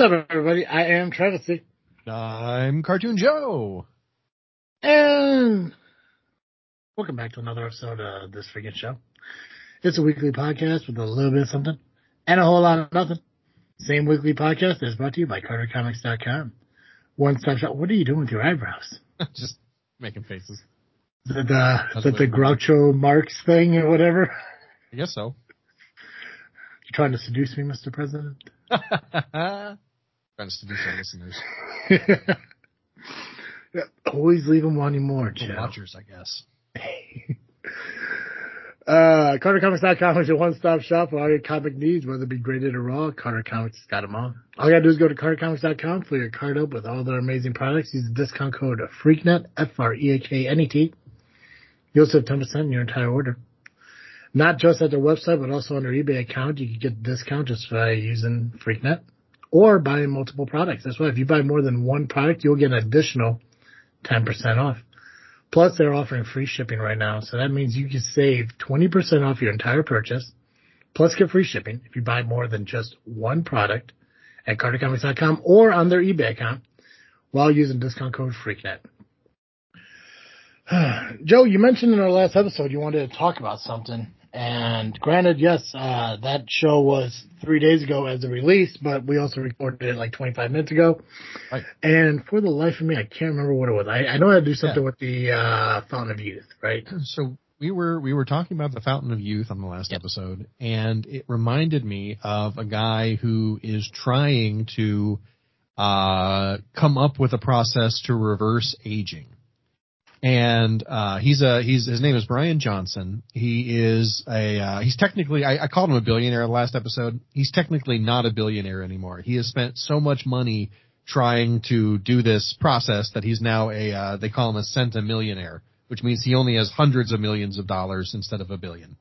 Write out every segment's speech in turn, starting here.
What's up, everybody? I am Travesty. I'm Cartoon Joe. And welcome back to another episode of This Freaking Show. It's a weekly podcast with a little bit of something and a whole lot of nothing. Same weekly podcast is brought to you by CarterComics.com. One stop shop. What are you doing with your eyebrows? Just making faces. Is it, uh, is the Groucho Marx thing or whatever? I guess so. You trying to seduce me, Mr. President? Trying to our listeners. yeah, always leave them wanting more, Joe. Watchers, I guess. Uh, CarterComics.com is your one-stop shop for all your comic needs, whether it be graded or raw. Carter Comics has got them all. All you gotta do is go to CarterComics.com, fill your card up with all their amazing products. Use the discount code FREAKNET, F-R-E-A-K-N-E-T. You'll save 10% in your entire order. Not just at their website, but also on their eBay account. You can get a discount just by using FreakNet or buying multiple products. That's why if you buy more than one product, you'll get an additional 10% off. Plus, they're offering free shipping right now, so that means you can save 20% off your entire purchase, plus get free shipping if you buy more than just one product at CarterComics.com or on their eBay account while using discount code FreakNet. Joe, you mentioned in our last episode you wanted to talk about something, and granted, yes, uh, that show was three days ago as a release, but we also recorded it like 25 minutes ago. Right. And for the life of me, I can't remember what it was. I, I know I had to do something Yeah. with the uh, Fountain of Youth, right? So we were we were talking about the Fountain of Youth on the last episode, and it reminded me of a guy who is trying to uh, come up with a process to reverse aging. And uh, he's a he's his name is Brian Johnson. He is a uh, he's technically I, I called him a billionaire last episode. He's technically not a billionaire anymore. He has spent so much money trying to do this process that he's now a uh, they call him a centimillionaire, which means he only has hundreds of millions of dollars instead of a billion.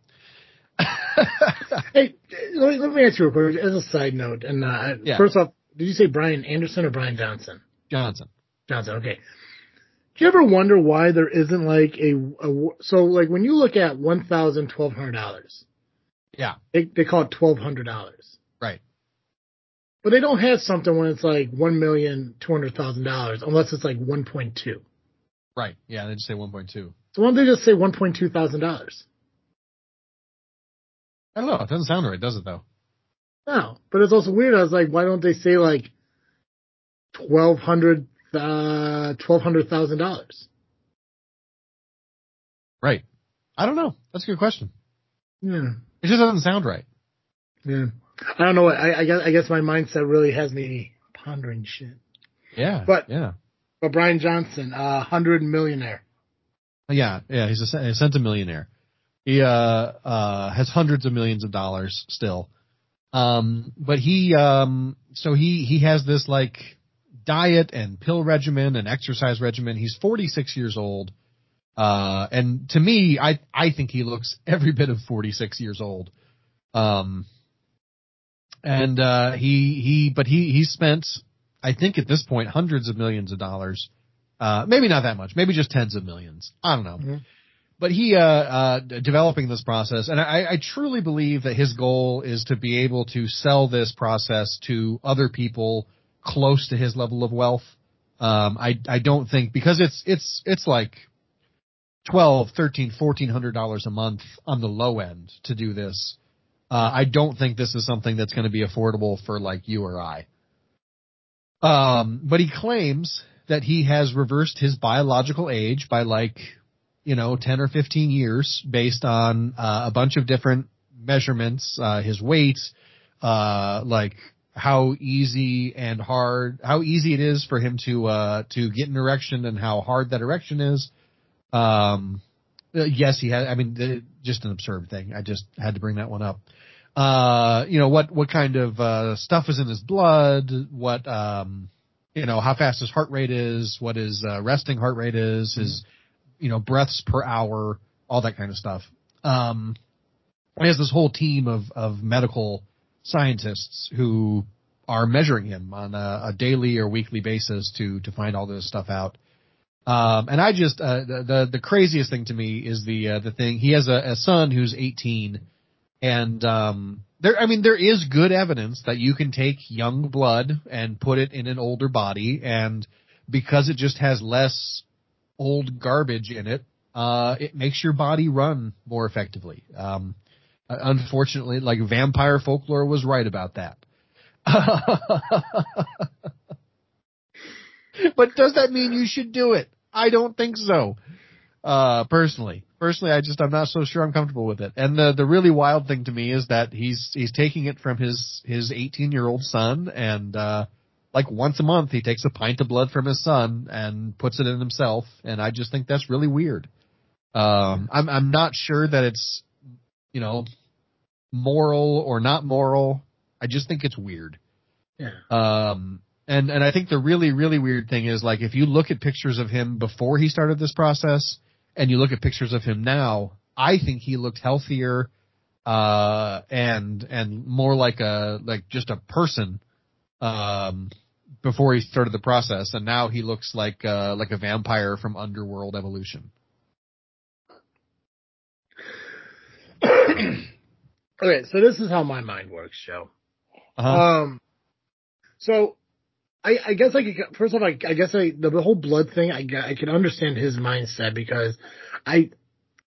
Hey, let me, let me ask you real quick as a side note. And uh, Yeah. first off, did you say Brian Anderson or Brian Johnson? Johnson. Johnson. Okay. Do you ever wonder why there isn't like a, a so like when you look at one thousand twelve hundred dollars, Yeah. they they call it twelve hundred dollars, Right. but they don't have something when it's like one million two hundred thousand dollars unless it's like one point two. Right. Yeah. They just say 1.2. So why don't they just say one point two thousand dollars? I don't know. It doesn't sound right, does it though? No, but it's also weird. I was like, why don't they say like twelve hundred uh twelve hundred thousand dollars? Right. I don't know. That's a good question. Yeah. It just doesn't sound right. Yeah. I don't know. what- I, I guess I guess my mindset really has me pondering shit. Yeah. But- yeah. But Brian Johnson, uh, hundred millionaire. Yeah, yeah, he's a, a centimillionaire. He uh uh has hundreds of millions of dollars still. Um but he um so he he has this like diet and pill regimen and exercise regimen. He's 46 years old. Uh and to me I I think he looks every bit of 46 years old. Um and uh he he but he he spent I think at this point hundreds of millions of dollars uh, maybe not that much, maybe just tens of millions. I don't know. Mhm. But he, uh, uh, developing this process, and I, I truly believe that his goal is to be able to sell this process to other people close to his level of wealth. Um, I, I don't think because it's, it's, it's like twelve, thirteen, fourteen hundred dollars a month on the low end to do this. Uh, I don't think this is something that's going to be affordable for like you or I. Um, but he claims that he has reversed his biological age by like, you know, 10 or 15 years based on uh, a bunch of different measurements, uh, his weight, uh, like how easy and hard, how easy it is for him to, uh, to get an erection and how hard that erection is. Um, uh, yes, he had, I mean, just an absurd thing. I just had to bring that one up. Uh, you know, what, what kind of, uh, stuff is in his blood, what, um, you know, how fast his heart rate is, what his, uh, resting heart rate is, his, you know, breaths per hour, all that kind of stuff. Um, he has this whole team of, of medical scientists who are measuring him on a, a daily or weekly basis to, to find all this stuff out. Um, and I just, uh, the, the, the craziest thing to me is the, uh, the thing, he has a, a son who's 18 and, um, there, I mean, there is good evidence that you can take young blood and put it in an older body, and because it just has less old garbage in it, uh, it makes your body run more effectively. Um, unfortunately, like vampire folklore was right about that. but does that mean you should do it? I don't think so. Uh, personally, personally, I just I'm not so sure I'm comfortable with it. And the the really wild thing to me is that he's he's taking it from his his 18 year old son, and uh, like once a month he takes a pint of blood from his son and puts it in himself, and I just think that's really weird. Um, I'm I'm not sure that it's you know moral or not moral. I just think it's weird. Yeah. Um, and and I think the really really weird thing is like if you look at pictures of him before he started this process and you look at pictures of him now, I think he looked healthier uh and and more like a like just a person um before he started the process and now he looks like uh like a vampire from underworld evolution. okay, so this is how my mind works, Joe. Uh-huh. Um, so I, I guess I could, first of all, I, I guess I, the, the whole blood thing, I, I can understand his mindset because I,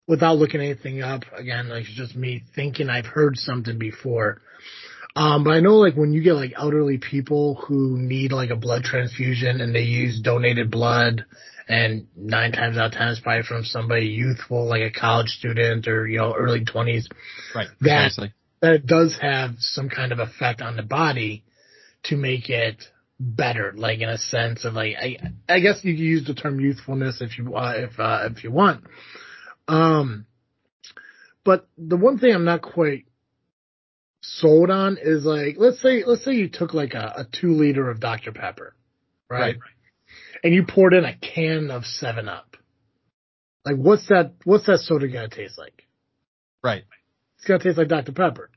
without looking anything up, again, like it's just me thinking I've heard something before. Um, but I know like when you get like elderly people who need like a blood transfusion and they use donated blood and nine times out of ten it's probably from somebody youthful, like a college student or, you know, early twenties. right. that- precisely. That does have some kind of effect on the body to make it better, like in a sense of like, I, I guess you could use the term youthfulness if you, uh, if, uh, if you want. Um, but the one thing I'm not quite sold on is like, let's say, let's say you took like a, a two liter of Dr. Pepper, right? Right. And you poured in a can of Seven Up. Like, what's that? What's that soda gonna taste like? Right. It's gonna taste like Dr. Pepper.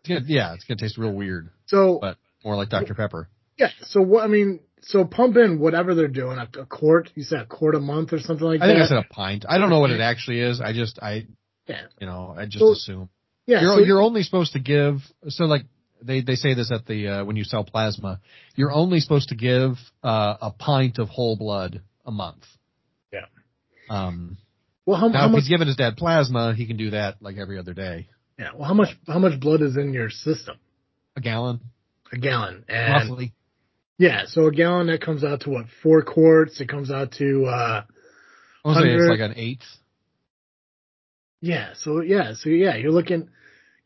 It's gonna, yeah, it's gonna taste real weird, So but more like Dr. Pepper. yeah. So what? I mean, so pump in whatever they're doing, a, a quart. You said a quart a month or something like that? I think. I said a pint. I don't know what it actually is. I just, I, Yeah. you know, I just So- assume. yeah. You're, so- you're only supposed to give, so like, they, they say this at the, uh, when you sell plasma, you're only supposed to give, uh, a pint of whole blood a month. Yeah. Um, well, how, now how if much? he's giving his dad plasma, he can do that like every other day. Yeah. Well, how much? How much blood is in your system? A gallon, A gallon. And roughly. yeah. So a gallon that comes out to what? Four quarts. It comes out to uh I would say it's like an eighth. Yeah, so yeah, so yeah, you're looking.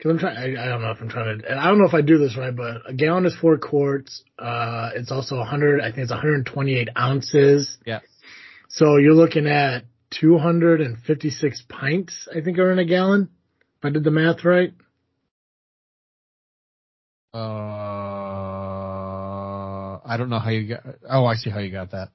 Cause I'm trying. I, I don't know if I'm trying to. and I don't know if I do this right, but a gallon is four quarts. Uh, it's also 100. I think it's 128 ounces. Yeah. So you're looking at 256 pints. I think are in a gallon. If I did the math right. Uh, I don't know how you got. Oh, I see how you got that.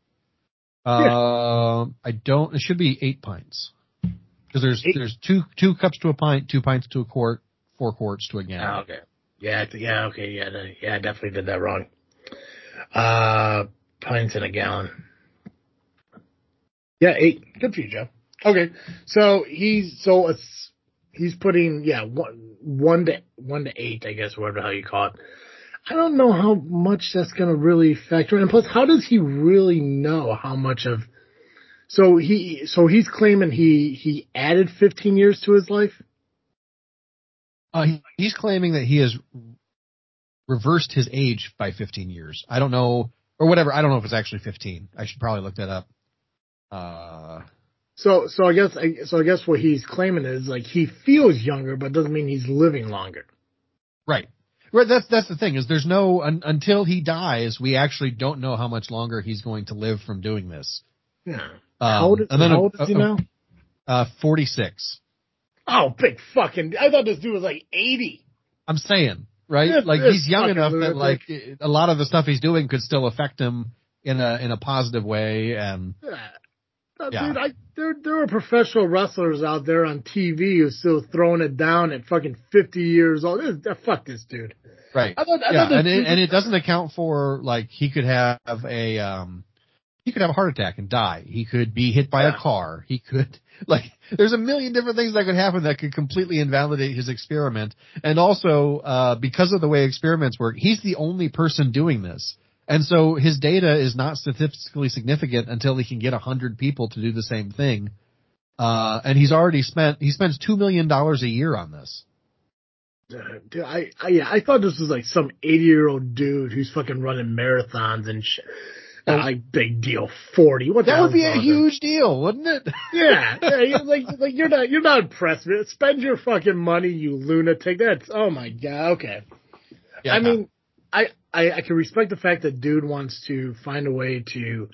Um, I don't. It should be eight pints because there's Eight? there's two two cups to a pint, two pints to a quart, four quarts to a Oh, gallon. okay. Yeah. Yeah. Okay. Yeah. Yeah. I definitely did that wrong. Uh, pints in a gallon. Yeah, eight. Good for you, Joe. Okay, so he's so it's he's putting yeah one one to one to eight, I guess, whatever the hell you call it. I don't know how much that's gonna really factor in. And plus, how does he really know how much of? So he so he's claiming he he added 15 years to his life. Uh, he, he's claiming that he has reversed his age by 15 years. I don't know or whatever. I don't know if it's actually 15. I should probably look that up. Uh, So so I guess so I guess what he's claiming is like he feels younger, but doesn't mean he's living longer. Right. Right. That's that's the thing is there's no un, until he dies, we actually don't know how much longer he's going to live from doing this. Yeah. Um, how old is, and then how old is he now? Uh, 46. Oh, big fucking! I thought this dude was like 80. I'm saying, right? This- like this he's young enough that like a lot of the stuff he's doing could still affect him in a in a positive way. And Yeah. Uh, Yeah. Dude, I, there there are professional wrestlers out there on TV who's still throwing it down at fucking 50 years old. This, uh, fuck this dude. right, I thought, I yeah, and it, and it doesn't account for like he could have a um he could have a heart attack and die. He could be hit by Yeah. a car. He could, like, there's a million different things that could happen that could completely invalidate his experiment. And also, uh, because of the way experiments work, he's the only person doing this. And so his data is not statistically significant until he can get a hundred people to do the same thing. Uh, and he's already spent, he spends two million dollars a year on this. Dude, I, I yeah, I thought this was like some eighty year old dude who's fucking running marathons and shit. Oh. Like big deal, forty. What That would be a huge deal, wouldn't it? Yeah, yeah, like like you're not you're not impressed. with it. Spend your fucking money, you lunatic. That's oh my god. Okay. Yeah, I mean, I, I I can respect the fact that dude wants to find a way to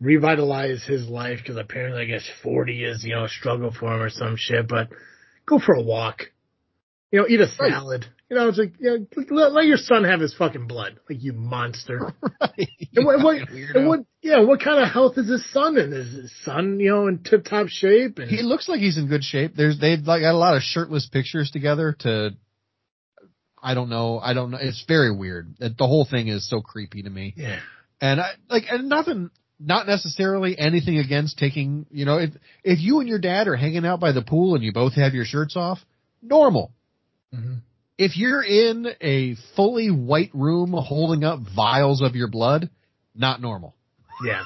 revitalize his life because apparently I guess forty is you know a struggle for him or some shit. But go for a walk. You know, eat a Right. You know, it's like yeah, let, let your son have his fucking blood, like you monster. right. And what, what, and what, yeah, what kind of health is his son in? Is his son, you know, in tip top shape? And He looks like he's in good shape. There's they've like got a lot of shirtless pictures together to I don't know. I don't know. It's very weird. The whole thing is so creepy to me. yeah, And I like and nothing not necessarily anything against taking, you know, if if you and your dad are hanging out by the pool and you both have your shirts off, normal. Mhm. If you're in a fully white room holding up vials of your blood, not normal. yeah,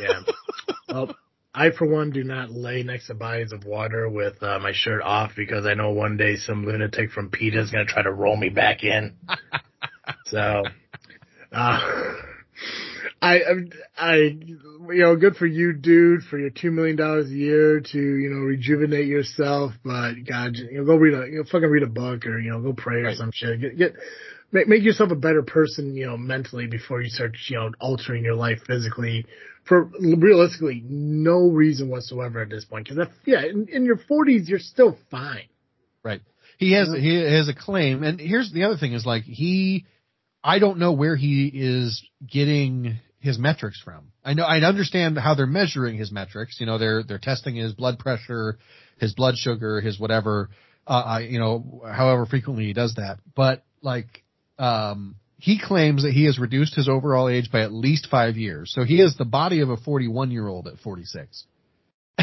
yeah. well, I for one do not lay next to bodies of water with uh, my shirt off because I know one day some lunatic from PETA is going to try to roll me back in. so, uh, I, I, you know, good for you, dude, for your two million dollars a year to, you know, rejuvenate yourself. But God, you know, go read a, you know, fucking read a book or you know, go pray or Right. some shit. Get, get, make, make yourself a better person, you know, mentally before you start, you know, altering your life physically. For realistically, no reason whatsoever at this point. Because yeah, in, in your forties, you're still fine. Right. He has he has a claim, and here's the other thing: is like he, I don't know where he is getting his metrics from. I know I understand how they're measuring his metrics. You know, they're they're testing his blood pressure, his blood sugar, his whatever. Uh, uh, you know, however frequently he does that, but like, um, he claims that he has reduced his overall age by at least five years. So he has the body of a 41 year old at 46.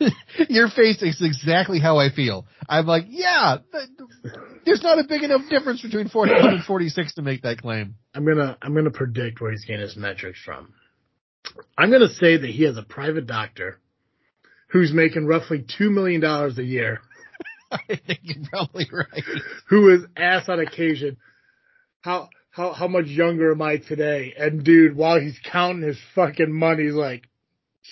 Your face is exactly how I feel. I'm like, yeah, th- there's not a big enough difference between 41 and 46 to make that claim. I'm gonna I'm gonna predict where he's getting his metrics from. I'm gonna say that he has a private doctor who's making roughly two million dollars a year, I think you're probably right. who is asked on occasion, how how how much younger am I today? And dude, while he's counting his fucking money, he's like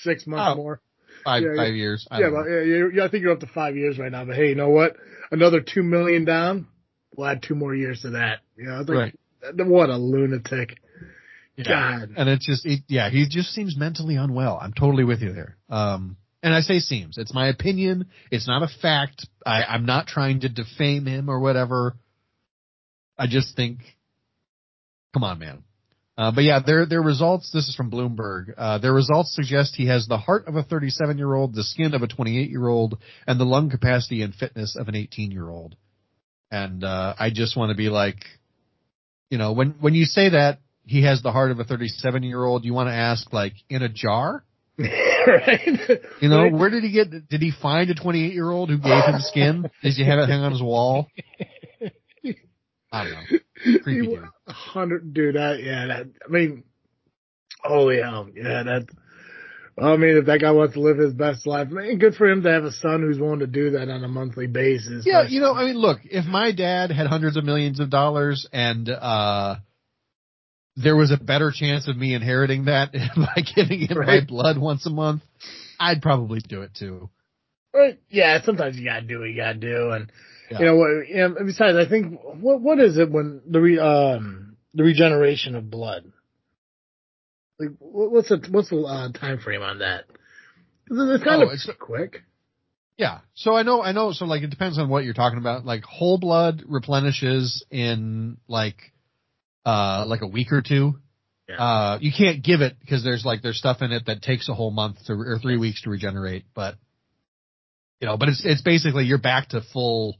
six months Oh, more. Five Yeah, five years. I Yeah, but yeah, yeah, I think you're up to five years right now. But hey, you know what? Another two million down. We'll add two more years to that. You know, like, what a lunatic. Yeah. God. And it's just, it, yeah, he just seems mentally unwell. I'm totally with you there. Um, and I say seems. It's my opinion. It's not a fact. I, I'm not trying to defame him or whatever. I just think, come on, man. Uh, but yeah, their their results. This is from Bloomberg. Uh, their results suggest he has the heart of a 37 year old, the skin of a 28 year old, and the lung capacity and fitness of an 18 year old. And uh, I just want to be like, you know, when when you say that he has the heart of a 37 year old, you want to ask like in a jar. right? You know, where did he get? Did he find a 28 year old who gave him skin? Did he have it hang on his wall? I don't know. Creepy He- dude. a hundred, dude. That yeah. That I mean, holy hell, yeah. That. I mean, if that guy wants to live his best life, man, good for him to have a son who's willing to do that on a monthly basis. Yeah, you know, I mean, look, if my dad had hundreds of millions of dollars and uh there was a better chance of me inheriting that by giving him my blood once a month, I'd probably do it too. Right. Yeah, sometimes you gotta do what you gotta do, and Yeah. you know? Yeah, besides, I think what what is it when the re, um the regeneration of blood? Like, what's the what's the uh, time frame on that? It's kind Oh, of it's- quick. Yeah. So I know, I know. So like, it depends on what you're talking about. Like whole blood replenishes in like, uh, like a week or two. Yeah. Uh, you can't give it because there's like, there's stuff in it that takes a whole month to, or three weeks to regenerate. But, you know, but it's, it's basically you're back to full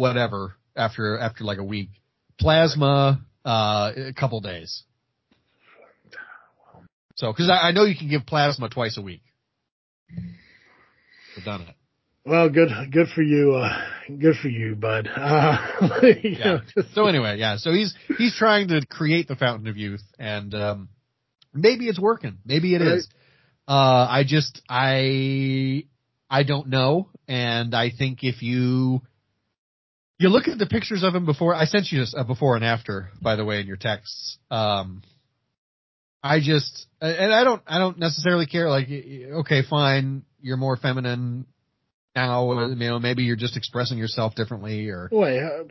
whatever after, after like a week. Plasma, uh, a couple days. So, because I, I know you can give plasma twice a week. I've done it. Well, good, good for you. Uh, good for you, bud. Uh, you Yeah. know, just- So anyway, yeah. So he's he's trying to create the fountain of youth, and um, maybe it's working. Maybe it Right. is. Uh, I just I I don't know, and I think if you you look at the pictures of him before, I sent you a before and after, by the way, in your texts. Um, I just and I don't I don't necessarily care. Like, okay, fine, you're more feminine now. You know, maybe you're just expressing yourself differently, or wait, uh,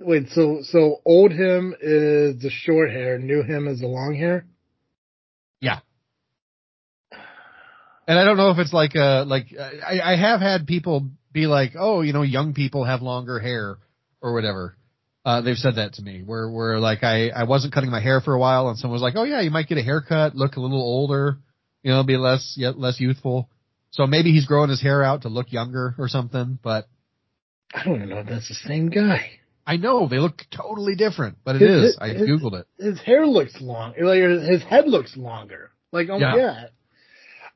wait. So, so old him is the short hair. New him is the long hair. Yeah. And I don't know if it's like uh like I, I have had people be like, oh, you know, young people have longer hair or whatever. Uh, they've said that to me where where like I I wasn't cutting my hair for a while and someone was like, oh yeah, you might get a haircut, look a little older, you know, be less yet less youthful. So maybe he's growing his hair out to look younger or something. But I don't even know if that's the same guy. I know they look totally different, but it His- is. I googled it. His hair looks long. Like his head looks longer. Like oh Yeah.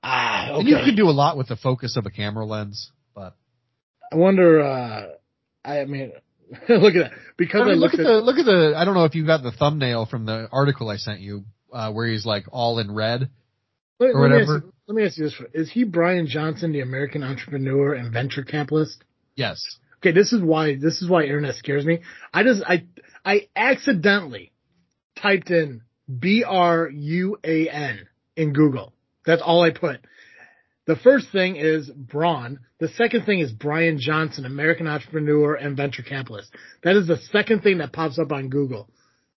Ah, And you can do a lot with the focus of a camera lens, but I wonder. uh I mean, look at that because I I, look at at the look at the. I don't know if you got the thumbnail from the article I sent you, uh, where he's like all in red. Let, or let me whatever. you- let me ask you this: Is he Brian Johnson, the American entrepreneur and venture capitalist? Yes. Okay, this is why this is why internet scares me. I just I I accidentally typed in B R U A N in Google. That's all I put. The first thing is Braun. The second thing is Brian Johnson, American entrepreneur and venture capitalist. That is the second thing that pops up on Google.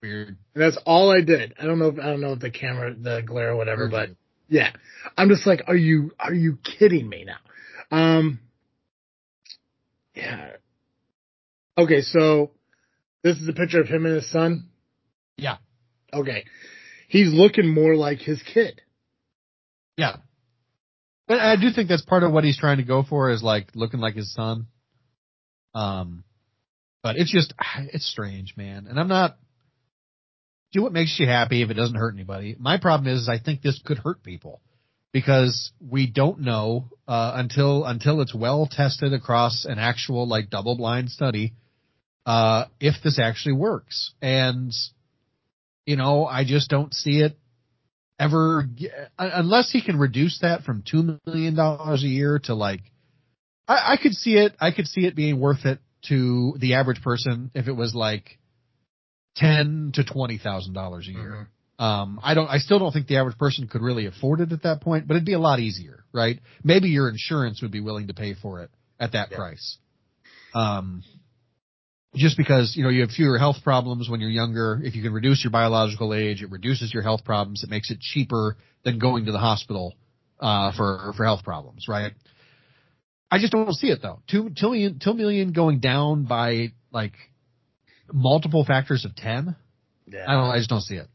Weird. And that's all I did. I don't know if I don't know if the camera, the glare or whatever, but yeah, I'm just like, are you are you kidding me now? Um, yeah. Okay, so this is a picture of him and his son. Yeah. Okay, he's looking more like his kid. Yeah. But I do think that's part of what he's trying to go for is like looking like his son. Um, but it's just it's strange, man. And I'm not. Do what makes you happy if it doesn't hurt anybody. My problem is, I think this could hurt people because we don't know uh, until until it's well tested across an actual like double blind study uh, if this actually works. And you know, I just don't see it ever unless he can reduce that from two million dollars a year to like I, I could see it I could see it being worth it to the average person if it was like ten to twenty thousand dollars a year. Um, I don't I still don't think the average person could really afford it at that point, but it'd be a lot easier, right? Maybe your insurance would be willing to pay for it at that Yeah. price. Um just because you know you have fewer health problems when you're younger. If you can reduce your biological age, it reduces your health problems. It makes it cheaper than going to the hospital uh, for for health problems, right? I just don't see it though. Two, two million, two million going down by like multiple factors of ten. Yeah. I don't. I just don't see it.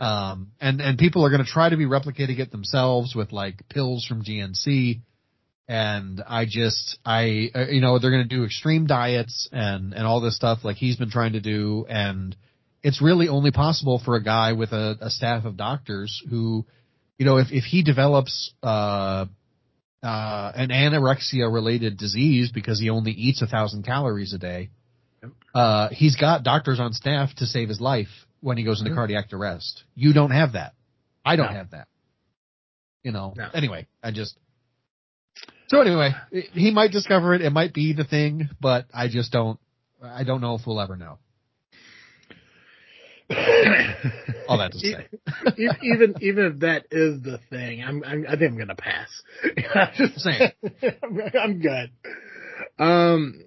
Um, and and people are going to try to be replicating it themselves with like pills from GNC, and I just I uh, you know they're going to do extreme diets and and all this stuff like he's been trying to do, and it's really only possible for a guy with a, a staff of doctors who, you know, if if he develops uh uh an anorexia related disease because he only eats a thousand calories a day, uh he's got doctors on staff to save his life when he goes into Mhm. cardiac arrest. You don't have that. I don't No. have that. You know. No. Anyway, I just. So anyway, he might discover it. It might be the thing, but I just don't. I don't know if we'll ever know. All that to say. Even even if that is the thing, I'm, I'm I think I'm gonna pass. I'm just Same. I'm, good. Um.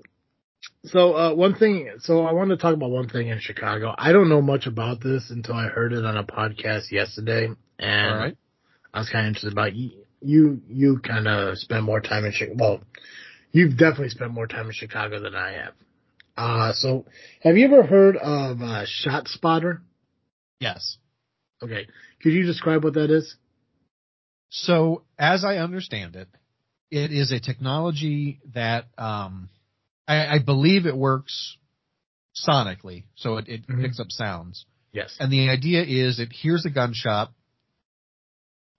So uh, one thing. So I wanted to talk about one thing in Chicago. I don't know much about this until I heard it on a podcast yesterday, and right. I was kind of interested about you. You kind of spend more time in Chicago. Well, you've definitely spent more time in Chicago than I have. Uh, so have you ever heard of uh, Shot Spotter? Yes. Okay, could you describe what that is? So, as I understand it, it is a technology that um, I, I believe it works sonically, so it, it Mhm. picks up sounds. Yes. And the idea is it hears a gunshot,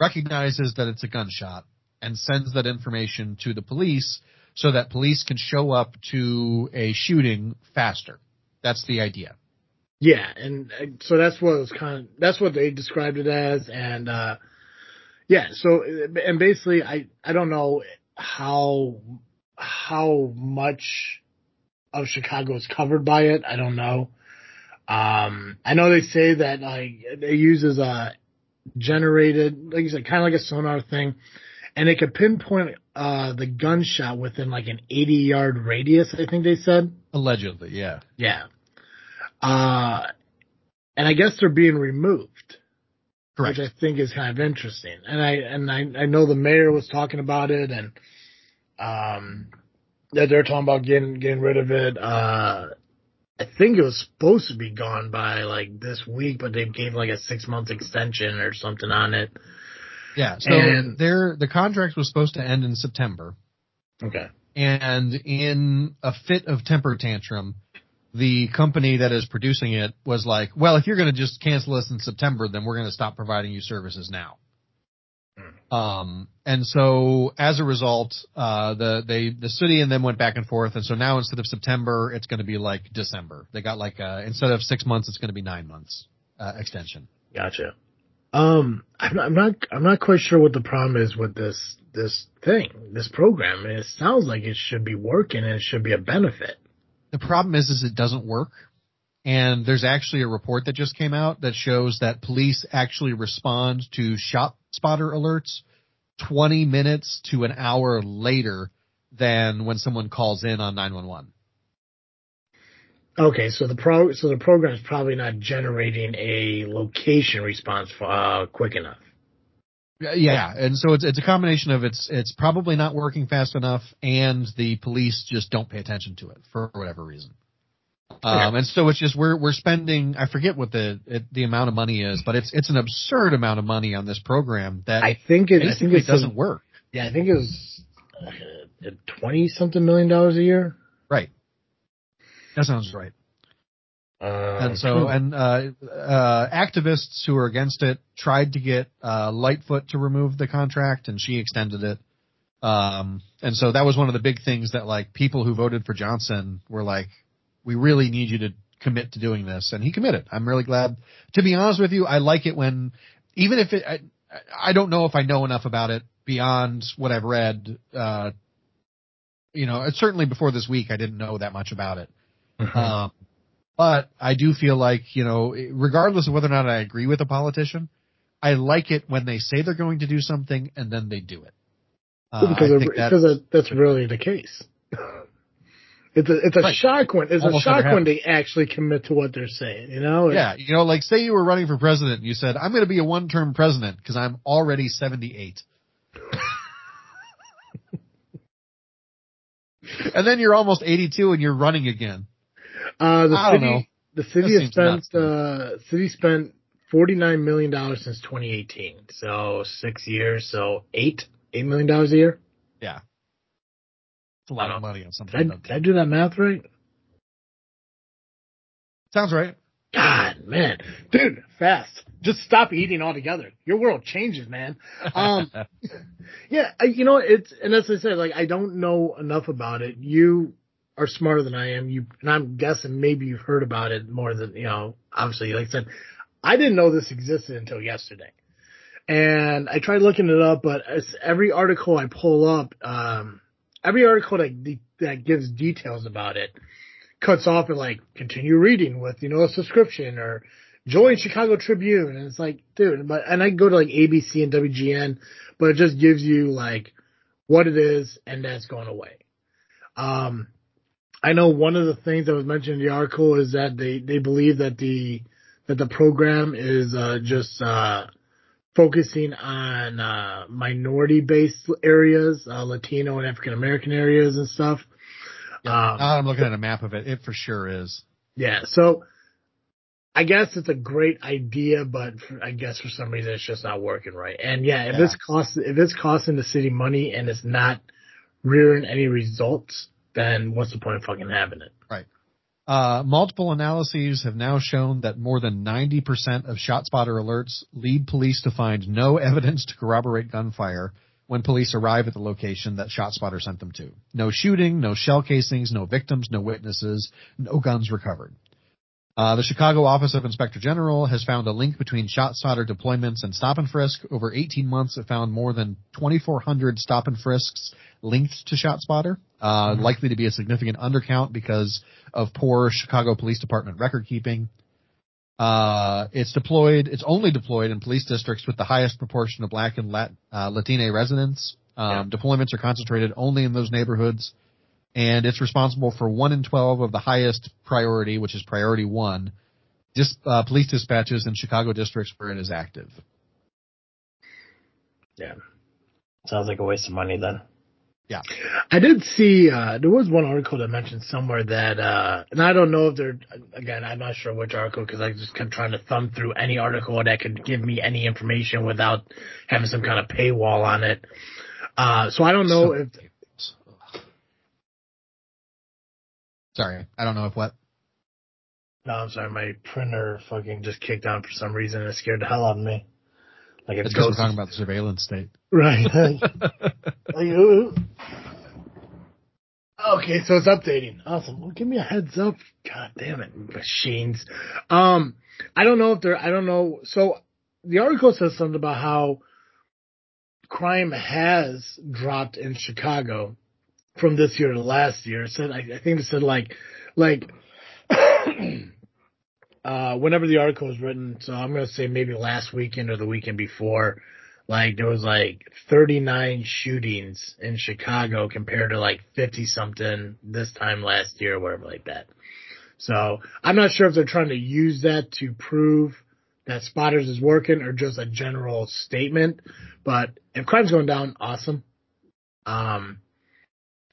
recognizes that it's a gunshot and sends that information to the police so that police can show up to a shooting faster. That's the idea. Yeah, and so that's what was kind of that's what they described it as, and uh yeah, so and basically, I I don't know how how much of Chicago is covered by it. I don't know. Um, I know they say that like it uses a generated, like you said, kind of like a sonar thing, and it could pinpoint uh the gunshot within like an 80 yard radius. I think they said allegedly, yeah, yeah. Uh, and I guess they're being removed. Correct. Which I think is kind of interesting. And I, and I, I know the mayor was talking about it and, um, that they're talking about getting, getting rid of it. Uh, I think it was supposed to be gone by like this week, but they gave like a six month extension or something on it. Yeah. So and, their, the contract was supposed to end in September. Okay. And in a fit of temper tantrum, the company that is producing it was like, well, if you're going to just cancel us in September, then we're going to stop providing you services now. Um, and so as a result, uh, the, they, the city and them went back and forth. And so now instead of September, it's going to be like December. They got like, uh, instead of six months, it's going to be nine months, uh, extension. Gotcha. Um, I'm not, I'm not, I'm not quite sure what the problem is with this, this thing, this program. It sounds like it should be working and it should be a benefit. The problem is, is it doesn't work. And there's actually a report that just came out that shows that police actually respond to shot spotter alerts 20 minutes to an hour later than when someone calls in on 911. Okay, so the pro so the program is probably not generating a location response uh, quick enough. Yeah, and so it's it's a combination of it's it's probably not working fast enough, and the police just don't pay attention to it for whatever reason. Um, and so it's just we're we're spending I forget what the it, the amount of money is, but it's it's an absurd amount of money on this program that I think it, I think it doesn't work. Yeah, I think it was uh, twenty something million dollars a year. Right. That sounds right. Uh, and so, and uh, uh, activists who are against it tried to get uh, Lightfoot to remove the contract, and she extended it. Um, and so that was one of the big things that like people who voted for Johnson were like, we really need you to commit to doing this, and he committed. I'm really glad. To be honest with you, I like it when, even if it, I, I don't know if I know enough about it beyond what I've read. Uh, you know, certainly before this week, I didn't know that much about it. Mm-hmm. Um, but I do feel like, you know, regardless of whether or not I agree with a politician, I like it when they say they're going to do something and then they do it. Uh, because, because that's really the case. It's a it's a right. shock when it's Almost a shock when they actually commit to what they're saying. You know? Yeah, you know, like say you were running for president, and you said I'm going to be a one term president because I'm already 78. and then you're almost 82 and you're running again. Uh, the I city, don't know. The city has spent, uh, city spent $49 million since 2018. So six years. So eight, $8 million a year. Yeah. It's a lot of money on something. Did I, did I do that math right? Sounds right. God, man, dude, fast. Just stop eating altogether. Your world changes, man. Um, yeah, I, you know, it's, and as I said, like, I don't know enough about it. You are smarter than I am. You and I'm guessing maybe you've heard about it more than you know. Obviously, like I said, I didn't know this existed until yesterday, and I tried looking it up. But every article I pull up, um, every article that that gives details about it cuts off at like continue reading with you know a subscription or join Chicago Tribune, and it's like, dude, but and I go to like ABC and WGN, but it just gives you like what it is, and that's going away. Um, I know one of the things that was mentioned in the article is that they, they believe that the that the program is uh, just uh, focusing on uh, minority based areas, uh, Latino and African American areas and stuff. Yeah, um, I'm looking at a map of it. It for sure is. Yeah, so I guess it's a great idea, but for, I guess for some reason it's just not working right. And yeah, if yeah. it's cost if it's costing the city money and it's not rearing any results, then what's the point of fucking having it? Right. Uh, multiple analyses have now shown that more than 90% of ShotSpotter alerts lead police to find no evidence to corroborate gunfire when police arrive at the location that ShotSpotter sent them to. No shooting, no shell casings, no victims, no witnesses, no guns recovered. Uh, the Chicago Office of Inspector General has found a link between ShotSpotter deployments and stop and frisk. Over 18 months, it found more than 2,400 stop and frisks linked to ShotSpotter, uh, mm-hmm. likely to be a significant undercount because of poor Chicago Police Department record keeping. Uh, it's deployed, it's only deployed in police districts with the highest proportion of black and Lat, uh, Latina residents. Um, yeah. deployments are concentrated only in those neighborhoods and it's responsible for one in 12 of the highest priority, which is priority one, dis, uh, police dispatches in Chicago districts where it is active. Yeah. Sounds like a waste of money then. Yeah. I did see, uh, there was one article that mentioned somewhere that, uh, and I don't know if they're, again, I'm not sure which article because I just kept trying to thumb through any article that could give me any information without having some kind of paywall on it. Uh, so I don't know so, if, Sorry, I don't know if what. No, I'm sorry. My printer fucking just kicked on for some reason and it scared the hell out of me. Like it's because we're talking about the surveillance state. Right. okay, so it's updating. Awesome. Well, give me a heads up. God damn it, machines. Um, I don't know if they're. I don't know. So the article says something about how crime has dropped in Chicago from this year to last year. It said I, I think it said like like uh whenever the article was written, so I'm gonna say maybe last weekend or the weekend before, like there was like 39 shootings in Chicago compared to like 50 something this time last year or whatever like that. So I'm not sure if they're trying to use that to prove that spotters is working or just a general statement. But if crime's going down, awesome. Um,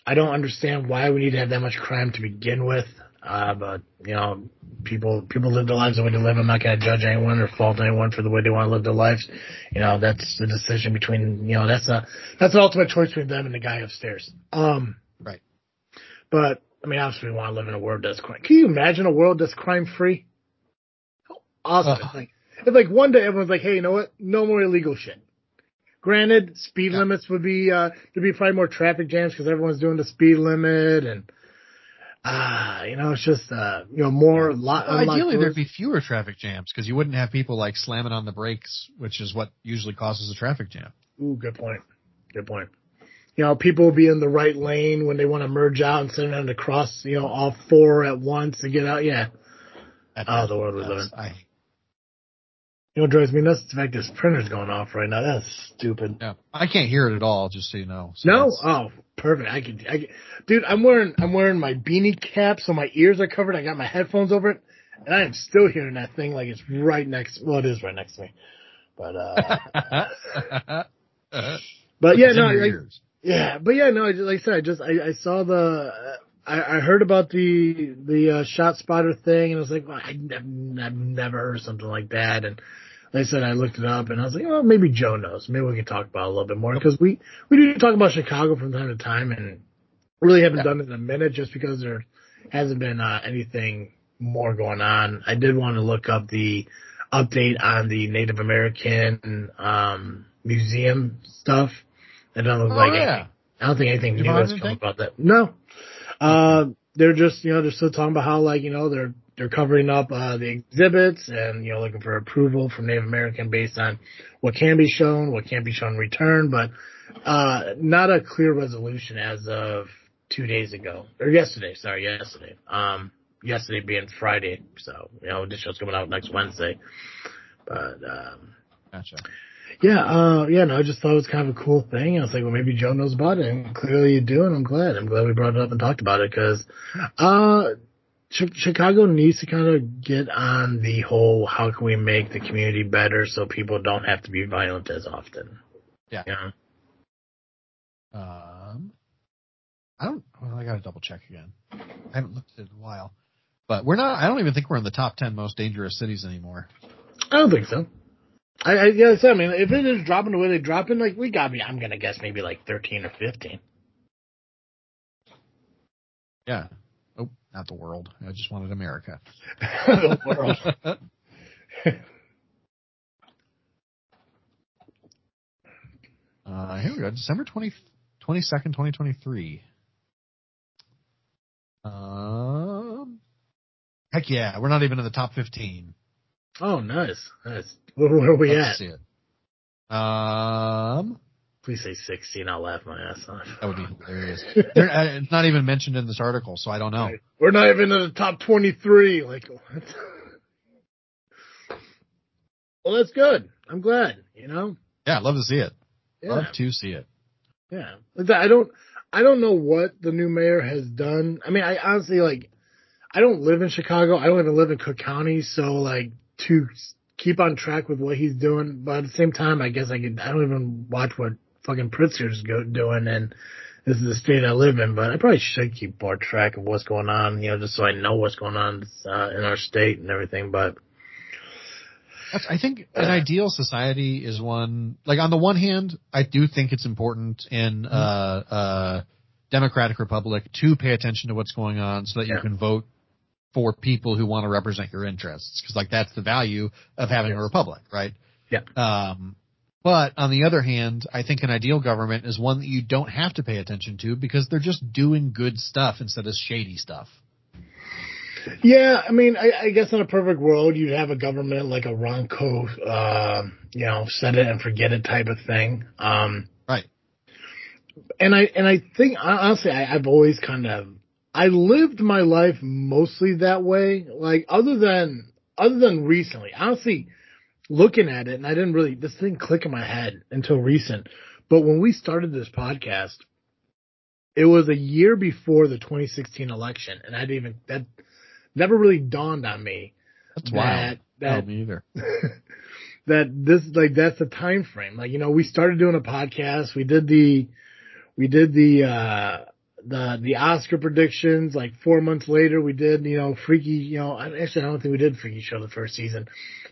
I don't understand why we need to have that much crime to begin with. Uh, but you know, people people live their lives the way they live. I'm not going to judge anyone or fault anyone for the way they want to live their lives. You know, that's the decision between you know that's a that's an ultimate choice between them and the guy upstairs. Um, right. But I mean, obviously, we want to live in a world that's crime. Can you imagine a world that's crime free? Awesome! Uh, like, if like one day everyone's like, hey, you know what? No more illegal shit. Granted, speed yeah. limits would be uh there'd be probably more traffic jams because everyone's doing the speed limit and ah, uh, you know, it's just uh you know more lot. Well, ideally, there'd be fewer traffic jams because you wouldn't have people like slamming on the brakes, which is what usually causes a traffic jam. Ooh, good point. Good point. You know, people will be in the right lane when they want to merge out instead of having to cross, you know, all four at once to get out. Yeah. Oh, the world we live in. I you know what drives me nuts? The fact this printer's going off right now. That's stupid. Yeah, I can't hear it at all. Just so you know. So no, oh, perfect. I can, I can, dude. I'm wearing, I'm wearing my beanie cap, so my ears are covered. I got my headphones over it, and I am still hearing that thing like it's right next. Well, it is right next to me, but uh, but yeah, no, like, yeah, but yeah, no. Like I said, I just I, I saw the I, I heard about the the uh, ShotSpotter thing, and I was like, well, I, have I've never heard something like that. And I said, I looked it up, and I was like, well, maybe Joe knows. Maybe we can talk about it a little bit more because we we do talk about Chicago from time to time, and really haven't yeah. done it in a minute just because there hasn't been uh, anything more going on. I did want to look up the update on the Native American um, museum stuff. It doesn't look oh, like yeah. I don't think anything new has come about that. No, uh, they're just, you know, they're still talking about how like, you know, they're, they're covering up, uh, the exhibits and, you know, looking for approval from Native American based on what can be shown, what can't be shown in return, but, uh, not a clear resolution as of two days ago or yesterday. Sorry, yesterday. Um, yesterday being Friday. So, you know, this show's coming out next Wednesday, but, um, gotcha. Yeah, uh, yeah, no, I just thought it was kind of a cool thing. I was like, well, maybe Joe knows about it, and clearly you do, and I'm glad. I'm glad we brought it up and talked about it because, uh, Chicago needs to kind of get on the whole how can we make the community better so people don't have to be violent as often. Yeah. Yeah. Um, I don't. Well, I got to double check again. I haven't looked at it in a while, but we're not. I don't even think we're in the top ten most dangerous cities anymore. I don't think so. I, I yeah, I mean, if it is dropping the way they drop it, like we got me. I'm gonna guess maybe like 13 or 15. Yeah. Not the world. I just wanted America. the world. Uh, here we go. December 20, 22nd, 2023. Um, heck yeah. We're not even in the top 15. Oh, nice. Nice. Where, where are we Let's at? see it. Um, Please say 16. I'll laugh my ass off. that would be hilarious. Uh, it's not even mentioned in this article, so I don't know. We're not even in the top 23. Like, what? well, that's good. I'm glad, you know? Yeah, I'd love to see it. Yeah. Love to see it. Yeah. I don't, I don't know what the new mayor has done. I mean, I honestly, like, I don't live in Chicago. I don't even live in Cook County. So, like, to keep on track with what he's doing, but at the same time, I guess I could, I don't even watch what fucking Pritzker's go, doing and this is the state I live in, but I probably should keep more track of what's going on, you know, just so I know what's going on, uh, in our state and everything, but I think an ideal society is one, like on the one hand, I do think it's important in, uh, uh, democratic republic to pay attention to what's going on so that you Yeah. can vote for people who want to represent your interests. Cause like that's the value of having a republic, right? Yeah. Um, but on the other hand, I think an ideal government is one that you don't have to pay attention to because they're just doing good stuff instead of shady stuff. Yeah, I mean, I, I guess in a perfect world, you'd have a government like a Ronco, uh, you know, set it and forget it type of thing. Um, Right. and I and I think honestly, I, I've always kind of I lived my life mostly that way. Like other than other than recently, honestly, looking at it, and I didn't really this didn't click in my head until recent. But when we started this podcast, it was a year before the 2016 election, and I didn't even that never really dawned on me That's why. that wild. That me either. that this like that's the time frame. Like you know, we started doing a podcast. We did the we did the uh the the Oscar predictions. Like four months later, we did you know Freaky. You know, actually I don't think we did Freaky Show the first season,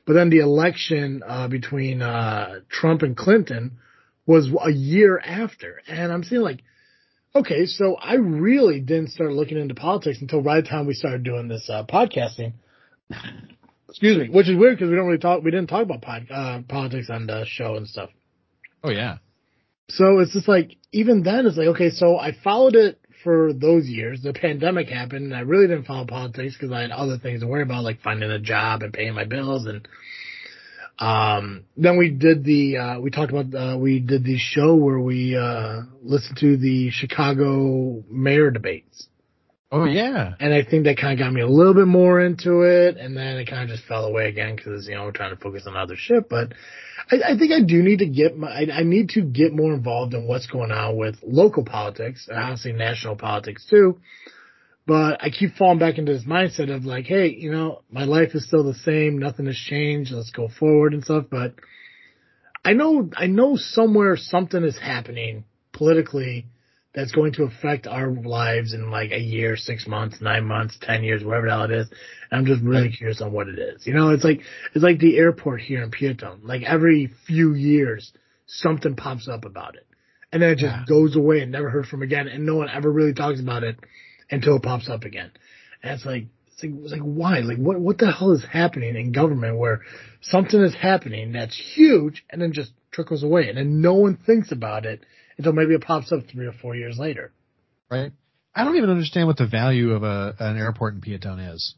but then the election uh between uh Trump and Clinton was a year after, and I'm seeing like. Okay, so I really didn't start looking into politics until right the time we started doing this uh, podcasting. Excuse me, which is weird because we don't really talk. We didn't talk about pod, uh, politics on the show and stuff. Oh yeah. So it's just like even then it's like okay, so I followed it for those years. The pandemic happened, and I really didn't follow politics because I had other things to worry about, like finding a job and paying my bills. And um, then we did the uh, we talked about uh, we did the show where we uh, listened to the Chicago mayor debates. Oh yeah. And I think that kind of got me a little bit more into it, and then it kind of just fell away again because you know we're trying to focus on other shit. But I, I think I do need to get my I, I need to get more involved in what's going on with local politics and honestly national politics too. But I keep falling back into this mindset of like, hey, you know, my life is still the same, nothing has changed, let's go forward and stuff. But I know I know somewhere something is happening politically that's going to affect our lives in like a year, six months, nine months, ten years, whatever the hell it is. And I'm just really curious on what it is. You know, it's like it's like the airport here in Peotone. Like every few years, something pops up about it, and then it just Yeah. goes away and never heard from again, and no one ever really talks about it until it pops up again. And it's like it's like, it's like why? Like what what the hell is happening in government where something is happening that's huge and then just trickles away, and then no one thinks about it until maybe it pops up three or four years later. Right. I don't even understand what the value of a an airport in Peotone is.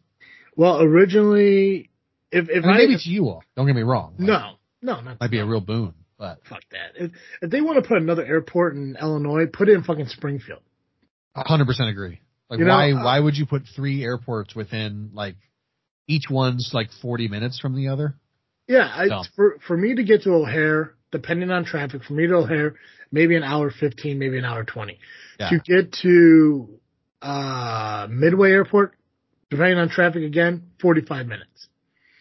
Well, originally, if if I mean, I, maybe it's you all. Don't get me wrong. Like, no no not might be a real boon, but fuck that. If, if they want to put another airport in Illinois, put it in fucking Springfield. hundred percent agree. Like, You know, why uh, why would you put three airports within like each one's like forty minutes from the other? Yeah, I, for for me to get to O'Hare, depending on traffic, from me to O'Hare, maybe an hour fifteen, maybe an hour twenty. Yeah. To get to uh Midway Airport, depending on traffic again, forty five minutes.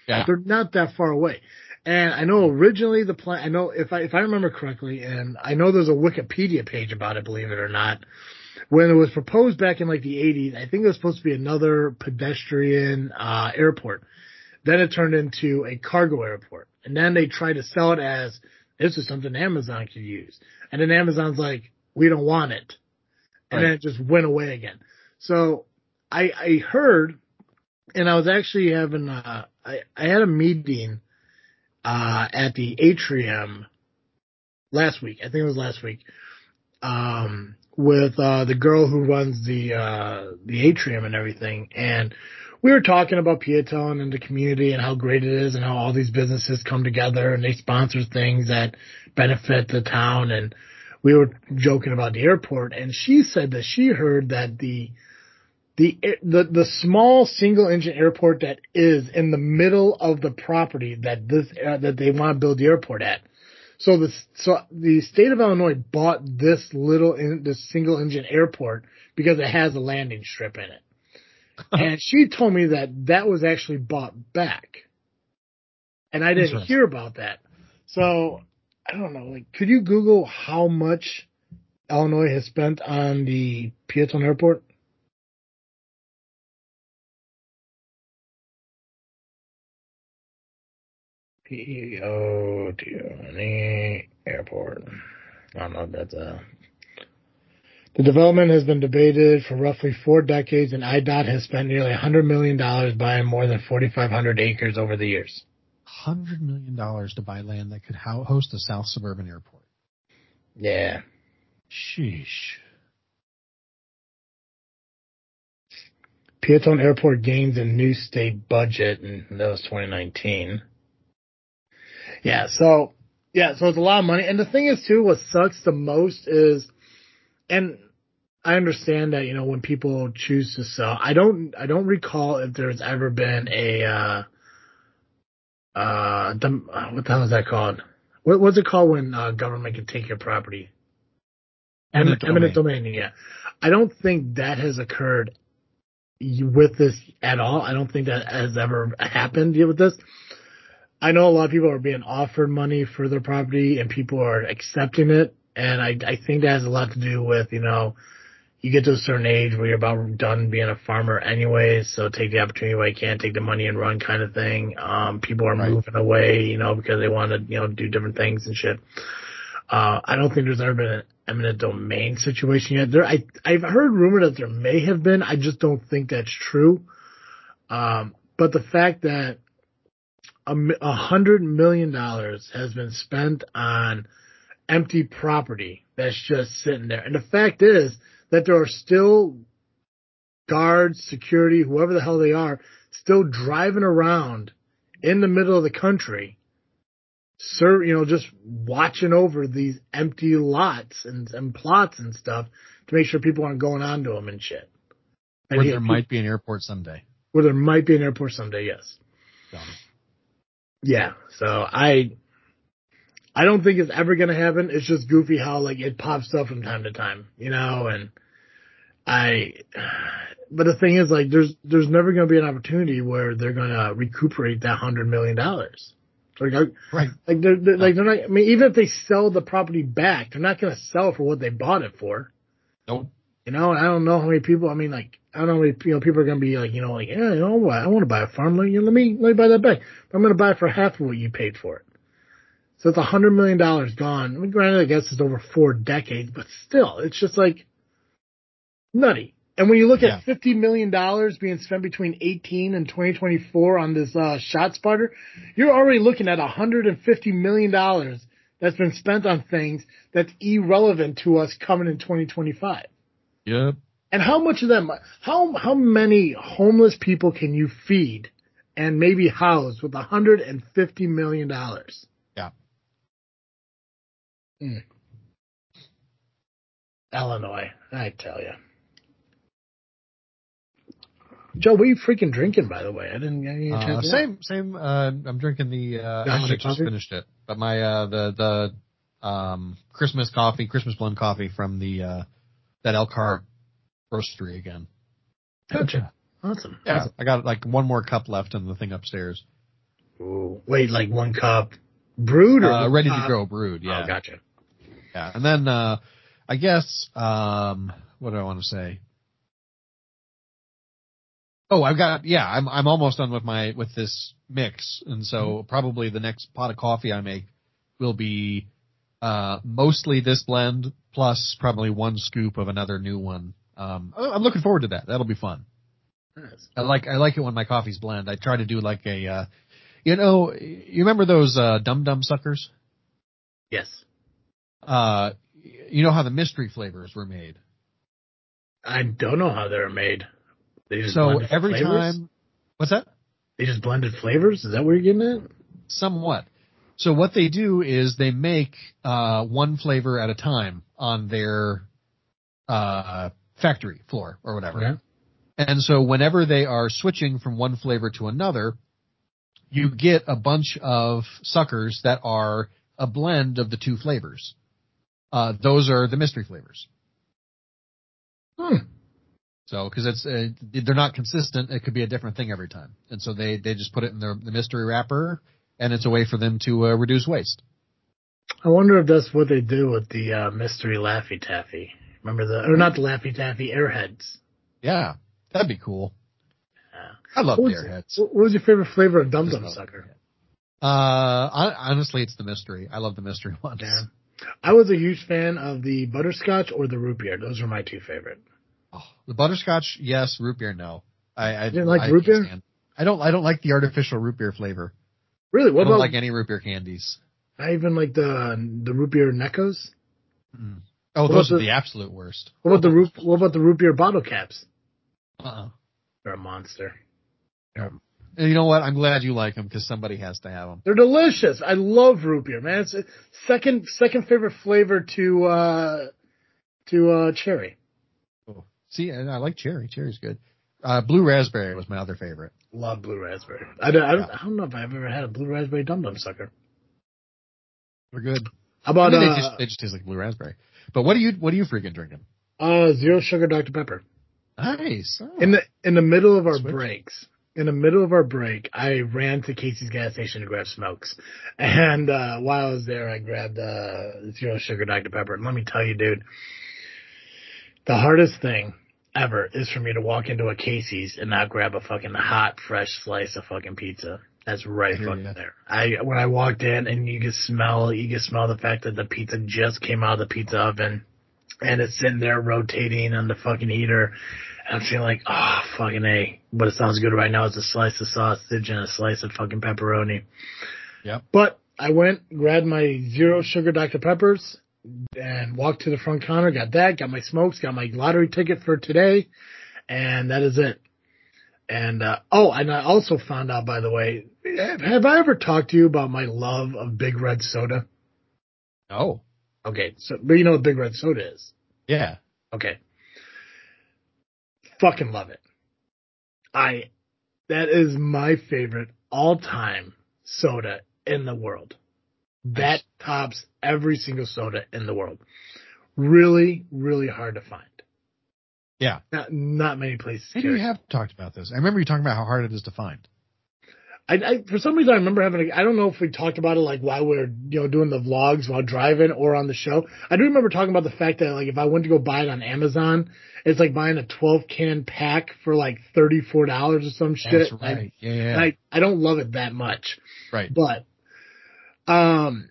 Yeah. They're not that far away. And I know originally the plan, I know if I, if I remember correctly, and I know there's a Wikipedia page about it, believe it or not, when it was proposed back in like the 80s, I think it was supposed to be another pedestrian, uh, airport. Then it turned into a cargo airport. And then they tried to sell it as this is something Amazon could use. And then Amazon's like, we don't want it. And then it just went away again. So I I heard, and I was actually having uh, I I had a meeting uh at the atrium last week. I think it was last week. Um, with uh the girl who runs the uh the atrium and everything, and we were talking about Peotone and the community and how great it is and how all these businesses come together and they sponsor things that benefit the town and we were joking about the airport and she said that she heard that the the the the small single engine airport that is in the middle of the property that this uh, that they want to build the airport at. So the so the state of Illinois bought this little in, this single engine airport because it has a landing strip in it. and she told me that that was actually bought back. And I didn't hear about that. So I don't know, like could you Google how much Illinois has spent on the Peotone Airport? P O T O N E Airport. I don't know if that's a. The development has been debated for roughly four decades, and IDOT has spent nearly $100 million buying more than 4,500 acres over the years. $100 million to buy land that could host a South Suburban airport. Yeah. Sheesh. Peotone Airport gains a new state budget, and that was 2019. Yeah, so yeah, so it's a lot of money. And the thing is too, what sucks the most is and I understand that, you know, when people choose to sell, I don't I don't recall if there's ever been a uh uh what the hell is that called? What what's it called when uh, government can take your property? Eminent, eminent domain. Yeah, I don't think that has occurred with this at all. I don't think that has ever happened with this. I know a lot of people are being offered money for their property and people are accepting it. And I, I think that has a lot to do with, you know, you get to a certain age where you're about done being a farmer anyways. So take the opportunity while you can, take the money and run kind of thing. Um, people are right. moving away, you know, because they want to, you know, do different things and shit. Uh, I don't think there's ever been an eminent domain situation yet. There, I, I've heard rumor that there may have been. I just don't think that's true. Um, but the fact that a hundred million dollars has been spent on empty property that's just sitting there. And the fact is that there are still guards, security, whoever the hell they are, still driving around in the middle of the country, sir, you know, just watching over these empty lots and, and plots and stuff to make sure people aren't going onto them and shit. And where there might be an airport someday. Where there might be an airport someday, yes. Yeah. So I, I don't think it's ever going to happen. It's just goofy how like it pops up from time to time, you know, and I, but the thing is like there's, there's never going to be an opportunity where they're going to recuperate that hundred million dollars. Like, right. Like they're, they're like they're not. I mean, even if they sell the property back, they're not going to sell for what they bought it for. Nope. You know, I don't know how many people. I mean, like I don't know, how many, you know, people are going to be like, you know, like, yeah, you know what? I want to buy a farm. Let, let me let me buy that back. I'm going to buy it for half of what you paid for it. So it's a hundred million dollars gone. I mean, granted, I guess it's over four decades, but still, it's just like nutty. And when you look yeah. at fifty million dollars being spent between eighteen and twenty twenty four on this uh, shot spotter, you're already looking at hundred and fifty million dollars that's been spent on things that's irrelevant to us coming in twenty twenty five. Yep. And how much of them? How how many homeless people can you feed and maybe house with hundred and fifty million dollars? Mm. Illinois, I tell you. Joe, what are you freaking drinking, by the way? I didn't get any uh, Same, same. Uh, I'm drinking the. Uh, I just finished it, but my uh, the the um, Christmas coffee, Christmas blend coffee from the uh, that Elkhart roastery again. Gotcha. Awesome. Yeah, awesome. I got like one more cup left in the thing upstairs. Ooh, wait, like one cup brewed or uh, ready to go brewed? Yeah. Oh, gotcha. Yeah, and then uh, I guess um, what do I want to say? Oh, I've got yeah, I'm I'm almost done with my with this mix, and so mm-hmm. probably the next pot of coffee I make will be uh, mostly this blend plus probably one scoop of another new one. Um, I'm looking forward to that. That'll be fun. Nice. I like I like it when my coffee's blend. I try to do like a, uh, you know, you remember those uh, dum dum suckers? Yes. Uh, you know how the mystery flavors were made. I don't know how they're made. They just So every flavors? time, what's that? they just blended flavors. Is that what you're getting at? Somewhat. So what they do is they make uh, one flavor at a time on their uh, factory floor or whatever. Okay. And so whenever they are switching from one flavor to another, you get a bunch of suckers that are a blend of the two flavors. Uh, those are the mystery flavors. Hmm. So, because it's uh, they're not consistent, it could be a different thing every time, and so they they just put it in the, the mystery wrapper, and it's a way for them to uh, reduce waste. I wonder if that's what they do with the uh, mystery Laffy Taffy. Remember the, or not the Laffy Taffy, Airheads. Yeah, that'd be cool. I love What Airheads. what was your favorite flavor of Dum Dum Sucker? Uh, hon- honestly, it's the mystery. I love the mystery ones. Yeah. I was a huge fan of the butterscotch or the root beer. Those are my two favorite. Oh, the butterscotch, yes. Root beer, no. I, I didn't like I root beer? stand- I don't. I don't like the artificial root beer flavor. Really? What I don't about like any root beer candies. I even like the the root beer Neccos? Mm. Oh, What those are the- the absolute worst. What about the root what about the root beer bottle caps? Uh-uh. They're a monster. And you know what? I'm glad you like them because somebody has to have them. They're delicious. I love root beer, man. It's second second favorite flavor to uh to uh cherry. Oh. See, and I like cherry. Cherry's good. Uh, blue raspberry was my other favorite. Love blue raspberry. I don't, I don't, Yeah. I don't know if I've ever had a blue raspberry dum dum sucker. They're good. How I about mean, they uh, just they just taste like blue raspberry. But what are you what are you freaking drinking? uh zero sugar Dr Pepper? Nice. Oh. In the in the middle of our Switch. breaks, in the middle of our break, I ran to Casey's gas station to grab smokes, and uh, while I was there, I grabbed uh, zero sugar Dr Pepper. And let me tell you, dude, the hardest thing ever is for me to walk into a Casey's and not grab a fucking hot, fresh slice of fucking pizza. That's right fucking ya. there. I when I walked in and you could smell, you could smell the fact that the pizza just came out of the pizza oven, and it's sitting there rotating on the fucking heater. And I'm feeling like, oh, fucking A. What it sounds good right now is a slice of sausage and a slice of fucking pepperoni. Yep. But I went, grabbed my zero sugar Dr. Peppers, and walked to the front counter, got that, got my smokes, got my lottery ticket for today, and that is it. And, uh, oh, and I also found out, by the way, have, have I ever talked to you about my love of Big Red Soda? Oh. Okay, so, but you know what Big Red Soda is? Yeah. Okay. Fucking love it. I, that is my favorite all time soda in the world. That tops every single soda in the world. Really, really hard to find. Yeah. Not, not many places. Maybe we have talked about this. I remember you talking about how hard it is to find. I, I, for some reason, I remember having. A, I don't know if we talked about it like while we were, you know, doing the vlogs while driving or on the show. I do remember talking about the fact that like if I went to go buy it on Amazon, it's like buying a 12 can pack for like thirty four dollars or some shit. That's I- right. yeah, yeah. I, I don't love it that much, right. but, um,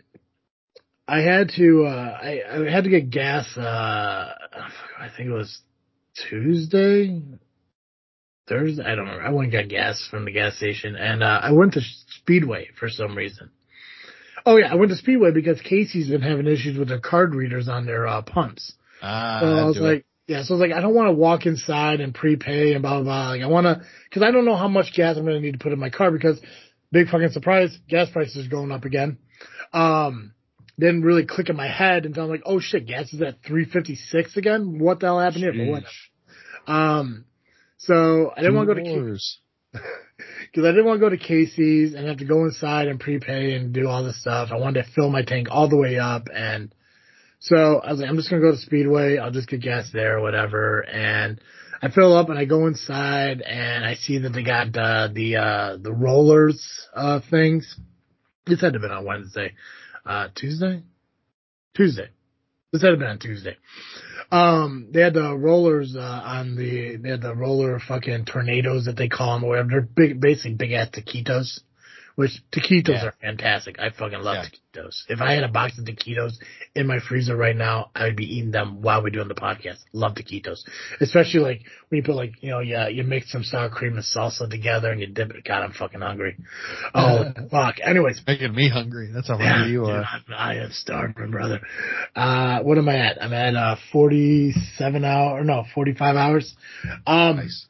I had to, uh, I, I had to get gas, uh, I think it was Tuesday, Thursday, I don't remember. I went and got gas from the gas station and, uh, I went to Speedway for some reason. Oh yeah, I went to Speedway because Casey's been having issues with their card readers on their, uh, pumps. Ah, So I was do it. like, yeah, so I was like, I don't want to walk inside and prepay and blah, blah, blah. Like, I want to, cause I don't know how much gas I'm going to need to put in my car because big fucking surprise, gas prices are going up again. Um, didn't really click in my head until I'm like, oh shit, gas is at 356 again? What the hell happened here? But whatever. Um, so I didn't want to go to, Ca- Wars. cause I didn't want to go to Casey's and have to go inside and prepay and do all this stuff. I wanted to fill my tank all the way up and so I was like, I'm just gonna go to Speedway. I'll just get gas there or whatever. And I fill up and I go inside and I see that they got uh, the uh, the rollers uh, things. This had to have been on Wednesday, uh, Tuesday, Tuesday. This had to have been on Tuesday. Um, they had the rollers uh, on the they had the roller fucking tornadoes that they call them or whatever. They're big, basically big ass taquitos which taquitos Yeah. are fantastic. I fucking love Yeah. taquitos. If I had a box of taquitos in my freezer right now, I would be eating them while we're doing the podcast. Love taquitos, especially like when you put like you know yeah you mix some sour cream and salsa together and you dip it. God, I'm fucking hungry. Oh fuck. Anyways, Making me hungry. That's how yeah, hungry you dude, are. I, I am starving, brother. Uh, what am I at? I'm at uh 47 hour, no, 45 hours. Um, Nice.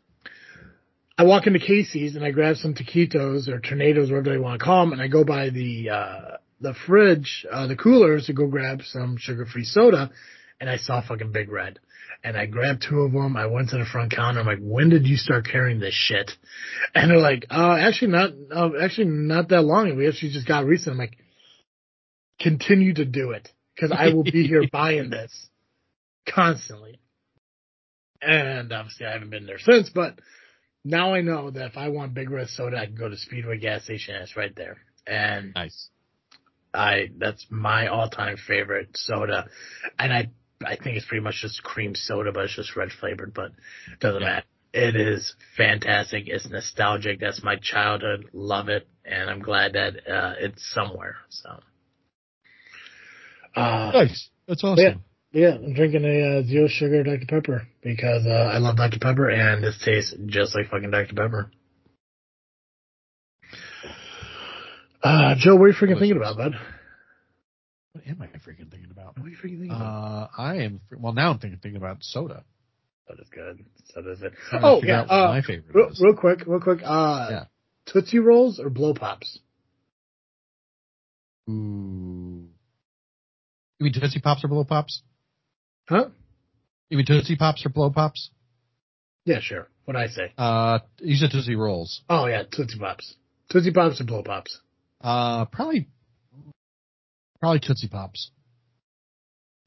I walk into Casey's and I grab some taquitos or tornadoes, whatever they want to call them, and I go by the uh, the fridge, uh, the coolers to go grab some sugar free soda, and I saw fucking Big Red, and I grabbed two of them. I went to the front counter. I'm like, when did you start carrying this shit? And they're like, uh, actually not, uh, actually not that long. We actually just got recent. I'm like, continue to do it because I will be here buying this constantly. And obviously I haven't been there since, but now I know that if I want Big Red soda, I can go to Speedway gas station it's right there. And Nice. I, that's my all time favorite soda. And I, I think it's pretty much just cream soda, but it's just red flavored, but it doesn't Yeah. matter. It is fantastic. It's nostalgic. That's my childhood. Love it. And I'm glad that, uh, it's somewhere. So, uh, Nice. That's awesome. Yeah. Yeah, I'm drinking a uh, zero sugar Dr. Pepper because uh, I love Dr. Pepper and this tastes just like fucking Dr. Pepper. Uh, Joe, what are you freaking thinking about, bud? What am I freaking thinking about? What are you freaking thinking about? Uh, I am. Well, now I'm thinking, thinking about soda. That is good. So does it. Trying to Oh yeah. Uh, my favorite real, real quick, real quick. Uh, Yeah. Tootsie Rolls or Blow Pops? Ooh. You mean Tootsie Pops or Blow Pops? Huh? You mean Tootsie Pops or Blow Pops? Yeah, sure. What I say? Uh, you said Tootsie Rolls. Oh yeah, Tootsie Pops. Tootsie Pops or Blow Pops? Uh, probably, probably Tootsie Pops.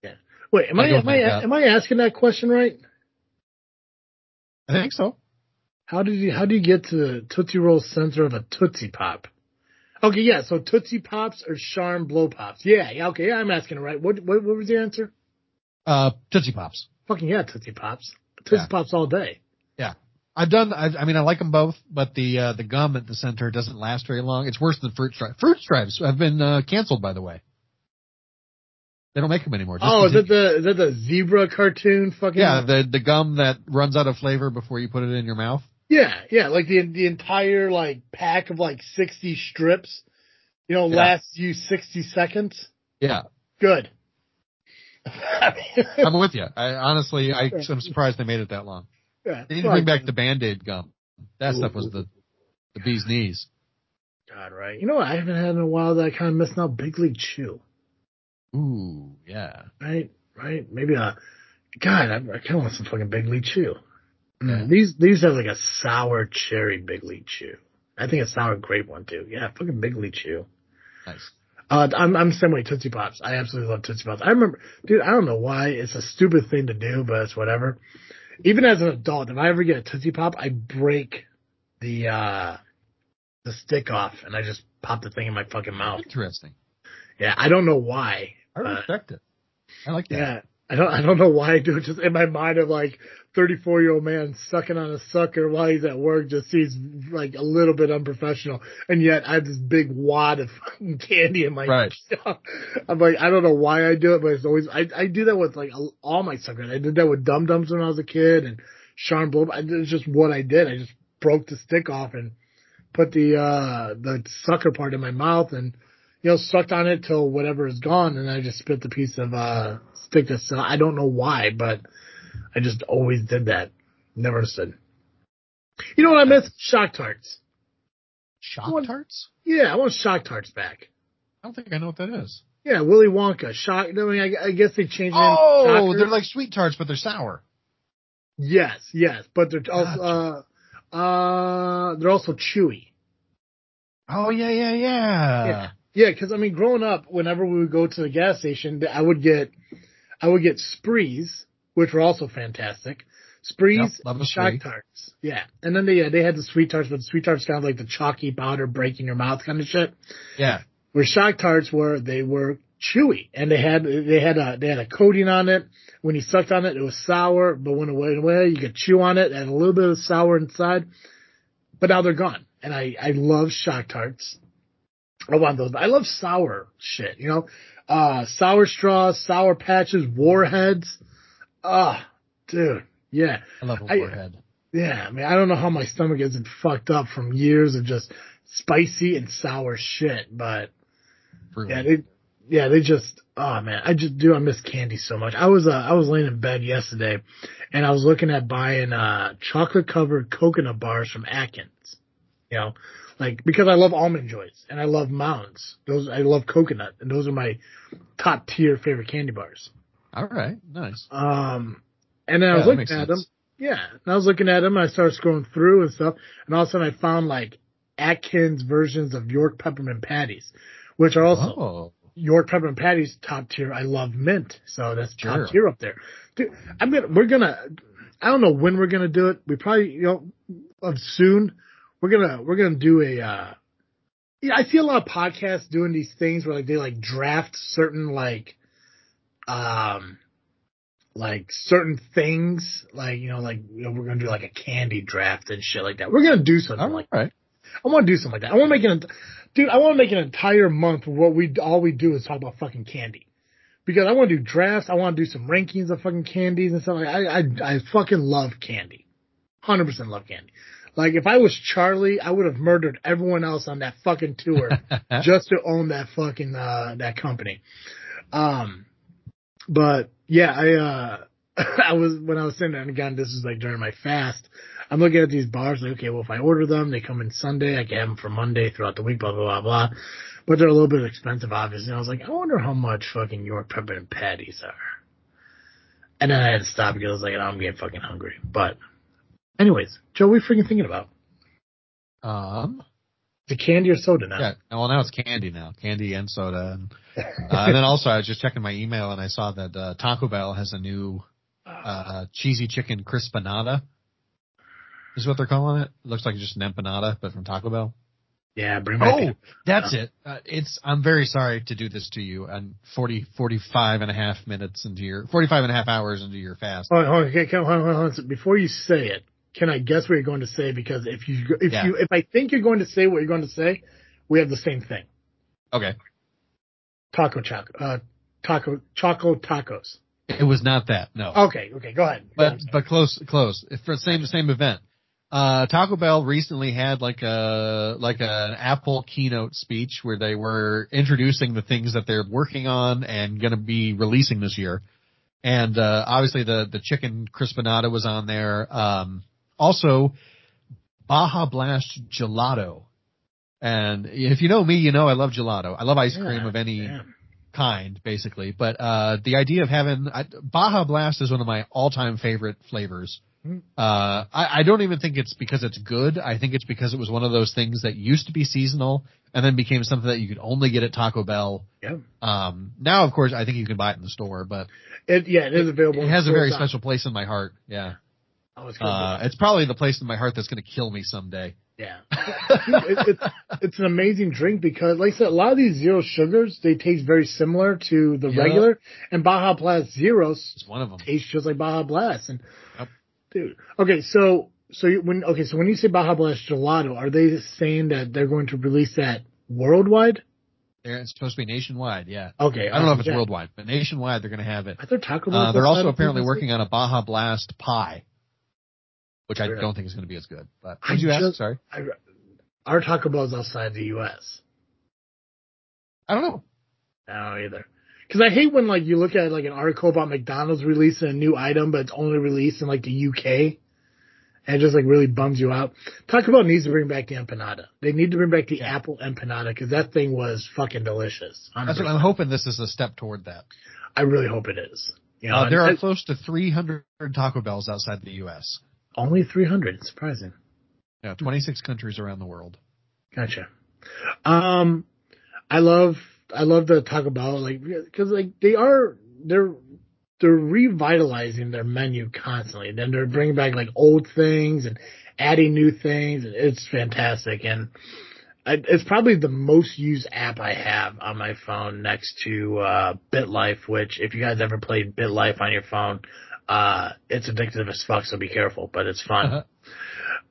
Yeah. Wait, am I'll I am I that. am I asking that question right? I think so. How did you how do you get to the Tootsie Roll center of a Tootsie Pop? Okay, yeah, so Tootsie Pops or Charm Blow Pops? Yeah, yeah, okay, yeah, I'm asking it right. What what, what was your answer? Uh, Tootsie Pops. Fucking yeah, Tootsie Pops. Tootsie Yeah. Pops all day. Yeah. I've done. I, I mean, I like them both, but the uh, the gum at the center doesn't last very long. It's worse than Fruit Stripes. Fruit Stripes have been uh, canceled, by the way. They don't make them anymore. Oh, is that the is that the zebra cartoon? Fucking yeah, the the gum that runs out of flavor before you put it in your mouth. yeah, yeah, like the the entire like pack of like sixty strips. You know, Yeah. lasts you sixty seconds. Yeah, Good. I'm with you. I honestly, I, I'm surprised they made it that long. yeah, They need to bring back the Band Aid gum. That stuff was the the bee's knees. God, right? You know what I haven't had in a while that I kind of missing out? Big League Chew. Ooh, yeah. right? Right? Maybe a God. I, I kind of want some fucking Big League Chew. Mm, Yeah. These these have like a sour cherry Big League Chew. I think a sour grape one too. Yeah, fucking Big League Chew. Nice. Uh, I'm I'm the same way Tootsie Pops. I absolutely love Tootsie Pops. I remember, dude. I don't know why it's a stupid thing to do, but it's whatever. Even as an adult, if I ever get a Tootsie Pop, I break the uh the stick off and I just pop the thing in my fucking mouth. Interesting. Yeah, I don't know why. I respect it. I like that. Yeah. I don't I don't know why I do it just in my mind of like thirty four year old man sucking on a sucker while he's at work just seems like a little bit unprofessional. And yet I have this big wad of fucking candy in my Right. I'm like, I don't know why I do it, but it's always I, I do that with like all my suckers. I did that with Dum Dums when I was a kid and Sean Blow. It's just what I did. I just broke the stick off and put the uh the sucker part in my mouth and you know, sucked on it till whatever is gone, and I just spit the piece of uh that's still. I don't know why, but I just always did that. Never understood. You know what I miss? Shock tarts. Shock What? tarts? Yeah, I want shock tarts back. I don't think I know what that is. Yeah, Willy Wonka. Shock. I mean, I, I guess they changed. it Oh, they're like sweet tarts, but they're sour. yes, yes, but they're also uh uh they're also chewy. Oh yeah, yeah, yeah. Yeah. Yeah, because I mean, growing up, whenever we would go to the gas station, I would get, I would get sprees, which were also fantastic. Sprees, Yep, shock tarts. Yeah, and then they yeah, they had the sweet tarts, but the sweet tarts kind of like the chalky powder breaking your mouth kind of shit. Yeah. Where shock tarts were, they were chewy, and they had they had a they had a coating on it. When you sucked on it, it was sour, but when it went away, you could chew on it, and a little bit of sour inside. But now they're gone, and I I love shock tarts. I want those. I love sour shit. You know, uh, sour straws, sour patches, warheads. Ah, dude, yeah. I love a I- warhead. Yeah, I mean, I don't know how my stomach isn't fucked up from years of just spicy and sour shit, but Fruit. yeah, they, yeah, they just, oh man, I just do, I miss candy so much. I was, uh, I was laying in bed yesterday and I was looking at buying, uh, chocolate covered coconut bars from Atkins, you know, like, because I love almond joys and I love mounds. Those, I love coconut and those are my top tier favorite candy bars. All right, nice. Um, and then I was looking at sense. them. Yeah, and I was looking at them. And I started scrolling through and stuff, and all of a sudden I found like Atkins versions of York peppermint patties, which are also Oh, York peppermint patties top tier. I love mint, so that's Sure. top tier up there. Dude, I mean, we're gonna. I don't know when we're gonna do it. We probably, you know, of soon. We're gonna we're gonna do a. uh Yeah, I see a lot of podcasts doing these things where like they like draft certain like, um, like certain things, like you know, like you know, we're gonna do like a candy draft and shit like that. We're gonna do something all like. right. I want to do something like that. I want to make an, dude. I want to make an entire month where what we all we do is talk about fucking candy, because I want to do drafts. I want to do some rankings of fucking candies and stuff. Like I, I, I fucking love candy, hundred percent love candy. Like if I was Charlie, I would have murdered everyone else on that fucking tour just to own that fucking uh that company. Um, but yeah, I uh I was when I was sitting there, and again, this is like during my fast. I'm looking at these bars, like, okay, well, if I order them, they come in Sunday. I can have them for Monday throughout the week, blah, blah, blah, blah. But they're a little bit expensive, obviously. And I was like, I wonder how much fucking York peppermint patties are. And then I had to stop because I was like, I'm getting fucking hungry. But anyways, Joe, what are you freaking thinking about? Um, The candy or soda now? yeah. Well, now it's candy now, candy and soda, and, uh, and then also I was just checking my email and I saw that uh, Taco Bell has a new uh, cheesy chicken crispanada. Is what they're calling it. It looks like just an empanada, but from Taco Bell. yeah, bring back. Oh, that's it. Uh, it's, I'm very sorry to do this to you and 40, 45 and a half minutes into your, 45 and a half hours into your fast. Hold on, okay, hold on, hold on, hold on. Before you say it, can I guess what you're going to say? Because if you, if Yeah. you, if I think you're going to say what you're going to say, we have the same thing. Okay. Taco Choco, uh, taco, Choco Tacos. It was not that. No. Okay, okay, go ahead. Go but on. but close close for the same same event. Uh, Taco Bell recently had like a like an Apple keynote speech where they were introducing the things that they're working on and going to be releasing this year. And uh, obviously the the chicken crispanada was on there. Um, also, Baja Blast gelato. And if you know me, you know I love gelato. I love ice cream Yeah, of any yeah. kind, basically. But uh, the idea of having I, Baja Blast is one of my all-time favorite flavors. Mhm. Uh, I, I don't even think it's because it's good. I think it's because it was one of those things that used to be seasonal and then became something that you could only get at Taco Bell. Yeah. Um, now, of course, I think you can buy it in the store, but It, yeah, it is available. it in has a very special place in my heart. Yeah. Oh, it's Uh, it's probably the place in my heart that's going to kill me someday. yeah. Dude, it, it's, it's an amazing drink because, like I said, a lot of these zero sugars, they taste very similar to the Yeah. regular, and Baja Blast Zeros It's one of them. tastes just like Baja Blast. And Yep. dude, okay, so so when okay, so when you say Baja Blast Gelato, are they saying that they're going to release that worldwide? They're- It's supposed to be nationwide. Yeah. Okay, I don't know if it's yeah. worldwide, but nationwide they're going to have it. I thought Taco Bell. Uh, they're also apparently working on a Baja Blast pie, which I don't think is going to be as good. But I did you ask? Sorry, I, our Taco Bell's outside the U.S. I don't know. I don't either. Because I hate when like you look at like an article about McDonald's releasing a new item, but it's only released in like the UK, and it just like really bums you out. Taco Bell needs to bring back the empanada. They need to bring back the apple empanada because that thing was fucking delicious. That's what I'm hoping. This is a step toward that. I really hope it is. You know, Uh, there are close to 300 Taco Bells outside the U.S. only 300. Surprising. Yeah, 26 countries around the world. Gotcha. Um, I love I love to talk about like because like they are they're they're revitalizing their menu constantly. Then they're bringing back like old things and adding new things. It's fantastic and. I, it's probably the most used app I have on my phone next to uh, BitLife, which if you guys ever played BitLife on your phone, uh, it's addictive as fuck, so be careful, but it's fun.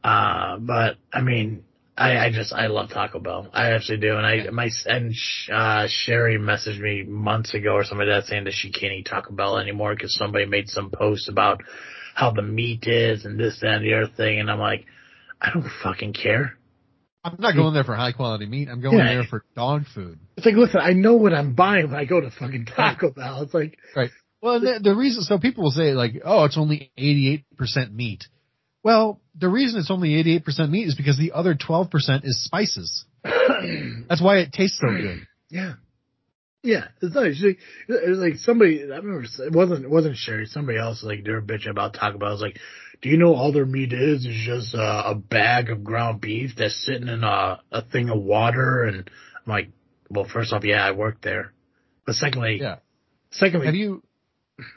Uh, but I mean, I, I just I love Taco Bell. I actually do, and I my and uh, Sherry messaged me months ago or something like that saying that she can't eat Taco Bell anymore because somebody made some post about how the meat is and this that, and the other thing, and I'm like, I don't fucking care. I'm not going there for high quality meat. I'm going Yeah. there for dog food. It's like, listen, I know what I'm buying when I go to fucking Taco Bell. It's like, Right. Well, the, the reason, so people will say like, oh, it's only 88% meat. Well, the reason it's only 88% meat is because the other 12% is spices. That's why it tastes so good. Yeah. Yeah, it's nice. Like, it was like somebody, I remember, it wasn't, it wasn't Sherry, somebody else, like, they were bitching about Taco Bell. I was like, do you know all their meat is, is just uh, a bag of ground beef that's sitting in a, a thing of water? And I'm like, well, first off, yeah, I worked there. But secondly, Yeah. secondly, Have you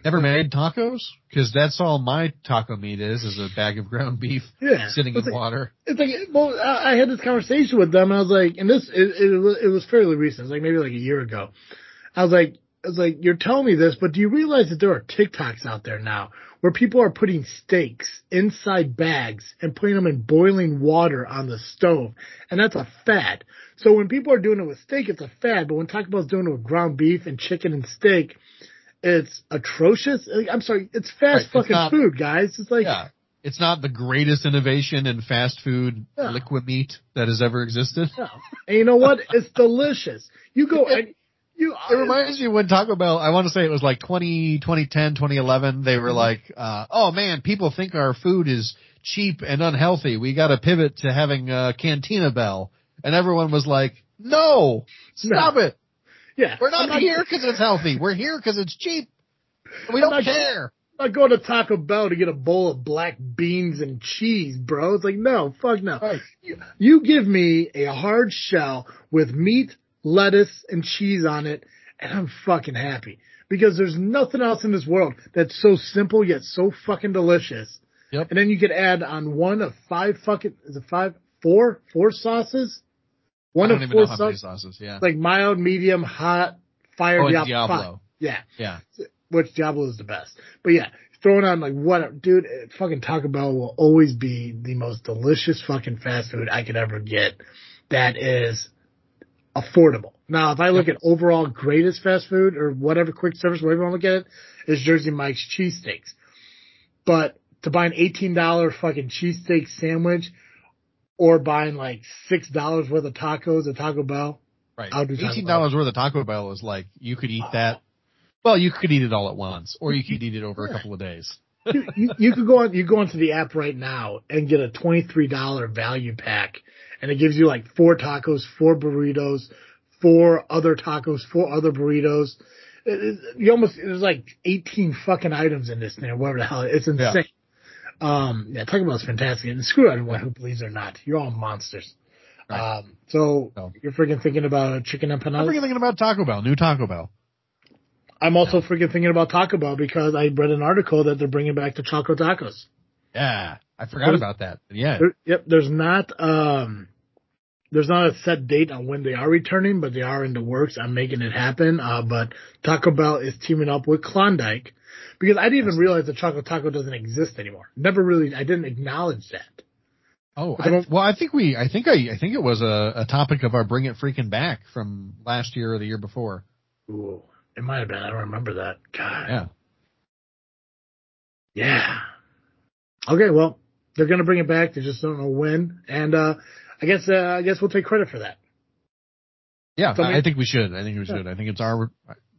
ever made tacos? Cause that's all my taco meat is, is a bag of ground beef yeah, sitting it's in like, water. It's like, well, I had this conversation with them, and I was like, and this, it, it, was, it was fairly recent. It was like maybe like a year ago. I was like, I was like, you're telling me this, but do you realize that there are TikToks out there now where people are putting steaks inside bags and putting them in boiling water on the stove, and that's a fad. So when people are doing it with steak, it's a fad, but when Taco Bell's doing it with ground beef and chicken and steak, it's atrocious. I'm sorry, it's fast Right, it's fucking not- food, guys. It's like, Yeah. It's not the greatest innovation in fast food Yeah. liquid meat that has ever existed. No. And you know what? It's delicious. You go and you. It reminds me when Taco Bell, I want to say it was like 20, 2010, 2011, they were like, uh, oh man, people think our food is cheap and unhealthy. We got to pivot to having a Cantina Bell. And everyone was like, no, stop it. Yeah, We're not I'm here because it's healthy. We're here because it's cheap. We I'm don't not- care. I'm not going to Taco Bell to get a bowl of black beans and cheese, bro. It's like no, fuck no. Right. You, you give me a hard shell with meat, lettuce, and cheese on it, and I'm fucking happy because there's nothing else in this world that's so simple yet so fucking delicious. Yep. And then you could add on one of five fucking is it five four four sauces. One of four know how many sauces. Yeah. like mild, medium, hot, fire, oh, Diablo. Diablo. Yeah, Yeah. which Diablo is the best. But yeah, throwing on like what, dude, fucking Taco Bell will always be the most delicious fucking fast food I could ever get. That is affordable. Now, if I look at overall greatest fast food or whatever quick service, whatever you want to look at it, is Jersey Mike's cheesesteaks. But to buy an eighteen dollar fucking cheesesteak sandwich or buying like six dollars worth of tacos at Taco Bell, Right. I'll do Eighteen dollars worth of Taco Bell is like you could eat that. Well, you could eat it all at once, or you could eat it over a couple of days. you, you, you could go on you go onto the app right now and get a twenty three dollar value pack, and it gives you like four tacos, four burritos, four other tacos, four other burritos. It, it, you almost there's like eighteen fucking items in this thing, whatever the hell. It's insane. Um, yeah, Taco Bell's fantastic, and screw anyone who believes or not. You're all monsters. Right. Um, so No. you're freaking thinking about chicken I'm empanadas. freaking thinking about Taco Bell, new Taco Bell. I'm also freaking thinking about Taco Bell because I read an article that they're bringing back the Choco tacos. Yeah, I forgot There's- about that. Yeah, There, yep, there's not um there's not a set date on when they are returning, but they are in the works I'm making it happen. Uh, but Taco Bell is teaming up with Klondike because I didn't even realize the chocolate taco doesn't exist anymore. Never really, I didn't acknowledge that. Oh, I well, I think we, I think I, I think it was a, a topic of our Bring It Freaking Back from last year or the year before. Ooh, it might have been. I don't remember that. God. Yeah. Yeah. Okay, well, they're gonna bring it back. They just don't know when. And uh I guess uh, I guess we'll take credit for that. Yeah, I, think we should. I think we should. I think it's our,